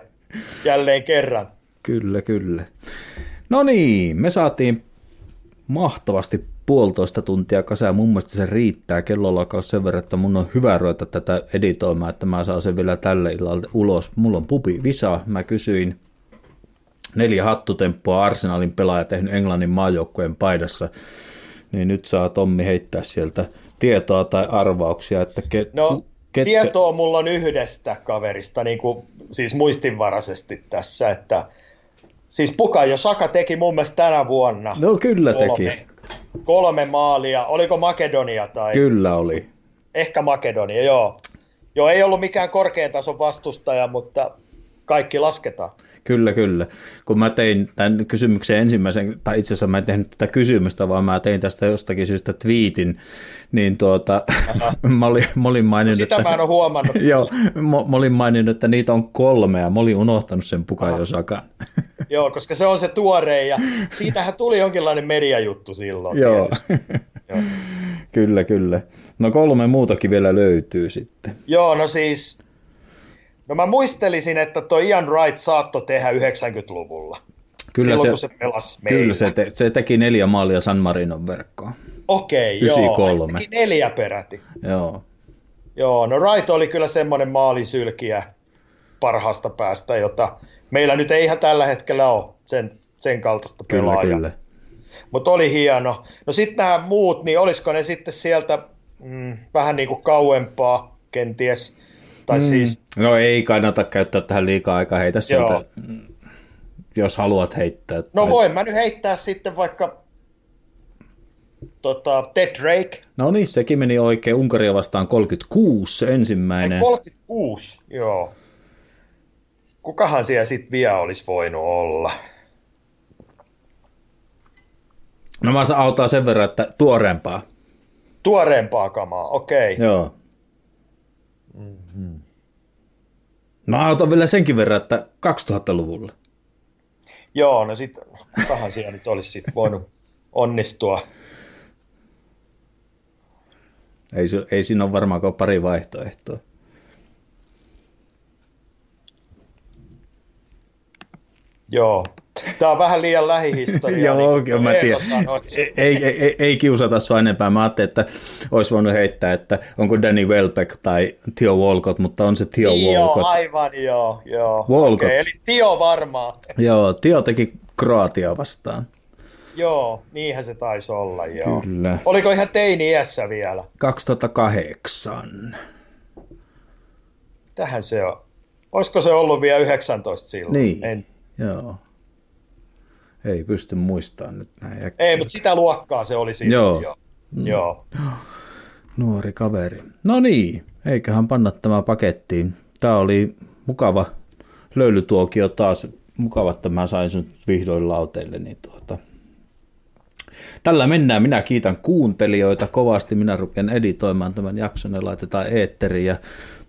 jälleen kerran. Kyllä, kyllä. No niin, me saatiin mahtavasti puolitoista tuntia kasaan. Mun mielestä se riittää. Kello alkaa sen verran, että mun on hyvä ruveta tätä editoimaan, että mä saan sen vielä tälle illalle ulos. Mulla on pupi visa. Mä kysyin neljä hattutemppua Arsenalin pelaaja tehnyt Englannin maajoukkueen paidassa. Niin nyt saa Tommi heittää sieltä tietoa tai arvauksia, että ke, no, ketkä... tietoa mulla on yhdestä kaverista, niin kuin, siis muistinvaraisesti tässä, että Siis Pukajo Saka teki mun mielestä tänä vuonna. No kyllä kolme, teki. Kolme maalia. Oliko Makedonia tai? Kyllä oli. Ehkä Makedonia, joo. Joo, ei ollut mikään korkean tason vastustaja, mutta kaikki lasketaan. Kyllä, kyllä. Kun mä tein tämän kysymyksen ensimmäisen, tai itse asiassa mä en tehnyt tätä kysymystä, vaan mä tein tästä jostakin syystä twiitin, niin tuota, [laughs] mä, olin, mä olin maininnut, no sitä että, mä en ole huomannut. [laughs] joo, mä, mä, olin maininnut, että niitä on kolme, ja mä olin unohtanut sen Pukajosakan. [laughs] joo, koska se on se tuore, ja siitähän tuli jonkinlainen mediajuttu silloin. joo. joo. kyllä, kyllä. No kolme muutakin vielä löytyy sitten. Joo, no siis, no mä muistelisin, että toi Ian Wright saattoi tehdä 90-luvulla. Kyllä Silloin, se, kun se pelasi meillä. kyllä se, te, se teki neljä maalia San Marinon verkkoon. Okei, joo. 93. Se teki neljä peräti. Joo. Joo, no Wright oli kyllä semmoinen maalisylkiä parhaasta päästä, jota meillä nyt ei ihan tällä hetkellä ole sen, sen kaltaista Kyllä, pelaajaa. kyllä. Mutta oli hieno. No sitten nämä muut, niin olisiko ne sitten sieltä mm, vähän niin kuin kauempaa kenties? Tai mm. siis, No ei kannata käyttää tähän liikaa aikaa, heitä sieltä, Joo. jos haluat heittää. no Tai- voin mä nyt heittää sitten vaikka tota, Ted Drake, No niin, sekin meni oikein. Unkaria vastaan 36, se ensimmäinen. 36, joo. Kukahan siellä sitten vielä olisi voinut olla? No mä autaan sen verran, että tuoreempaa. Tuoreempaa kamaa, okei. Okay. Joo. Mm-hmm. Mä autan vielä senkin verran, että 2000-luvulla. Joo, no sitten kukahan siellä nyt olisi sit voinut onnistua. Ei, ei siinä ole varmaankaan pari vaihtoehtoa. Joo. Tämä on vähän liian lähihistoria. Joo, niin joo, mä tiedän. Ei, ei, ei, ei kiusata sua enempää. Mä ajattelin, että olisi voinut heittää, että onko Danny Welbeck tai Theo Walcott, mutta on se Niin Walcott. Joo, aivan joo. joo. Walcott. Okei, eli Tio varmaan. Joo, Theo teki Kroatia vastaan. Joo, niinhän se taisi olla, joo. Kyllä. Oliko ihan teini-iässä vielä? 2008. Tähän se on. Olisiko se ollut vielä 19 silloin? Niin, En, joo. Ei pysty muistamaan nyt näin äkkiä. ei, mutta sitä luokkaa se oli silloin. Joo. Joo. joo. Nuori kaveri. No niin, eiköhän panna tämä pakettiin. Tämä oli mukava löylytuokio taas. Mukava, että mä sain sen vihdoin lauteille. Niin tuota. Tällä mennään. Minä kiitän kuuntelijoita kovasti. Minä rupean editoimaan tämän jakson ja laitetaan eetteriin. Ja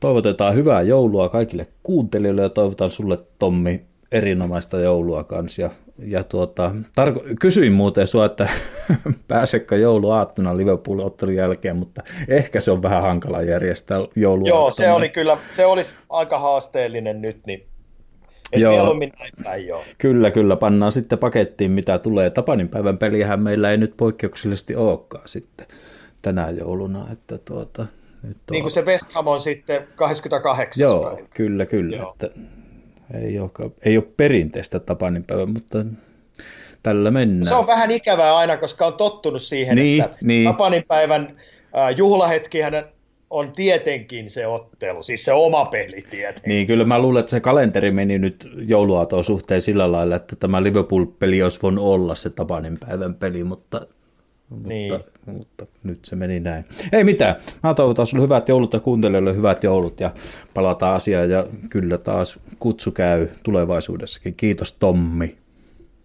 toivotetaan hyvää joulua kaikille kuuntelijoille ja toivotan sulle Tommi erinomaista joulua kanssa. Ja, ja tuota, tarko- kysyin muuten sua, että [laughs] pääsekö jouluaattona Liverpool-ottelun jälkeen, mutta ehkä se on vähän hankala järjestää joulua. Joo, se oli kyllä, se olisi aika haasteellinen nyt, niin et Joo. mieluummin näin päin joo. Kyllä, kyllä. Pannaan sitten pakettiin, mitä tulee. Tapanin päivän peliähän meillä ei nyt poikkeuksellisesti olekaan sitten tänä jouluna. Että tuota, nyt on... Niin kuin se West Ham on sitten 28. Joo, päivä. kyllä, kyllä. Joo. Että ei, olekaan, ei ole perinteistä Tapanin päivä, mutta tällä mennään. Se on vähän ikävää aina, koska on tottunut siihen, Niin, että niin. Tapanin päivän äh, juhlahetkihän on tietenkin se ottelu, siis se oma peli tietenkin. Niin, kyllä mä luulen, että se kalenteri meni nyt jouluaaton suhteen sillä lailla, että tämä Liverpool-peli olisi voinut olla se Tapanin päivän peli, mutta, mutta, Niin. mutta nyt se meni näin. Ei mitään, mä toivotan sulle hyvät joulut ja kuuntelijoille hyvät joulut ja palataan asiaan ja kyllä taas kutsu käy tulevaisuudessakin. Kiitos Tommi.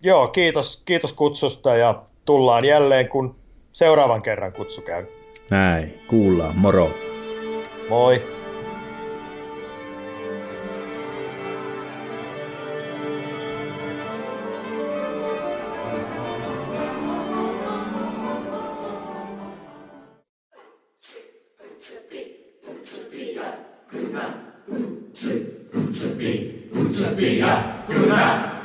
Joo, kiitos, kiitos kutsusta ja tullaan jälleen, kun seuraavan kerran kutsu käy. Näin, kuullaan, moro. Moi! Kuchapi, Kuchapiya, Kuna.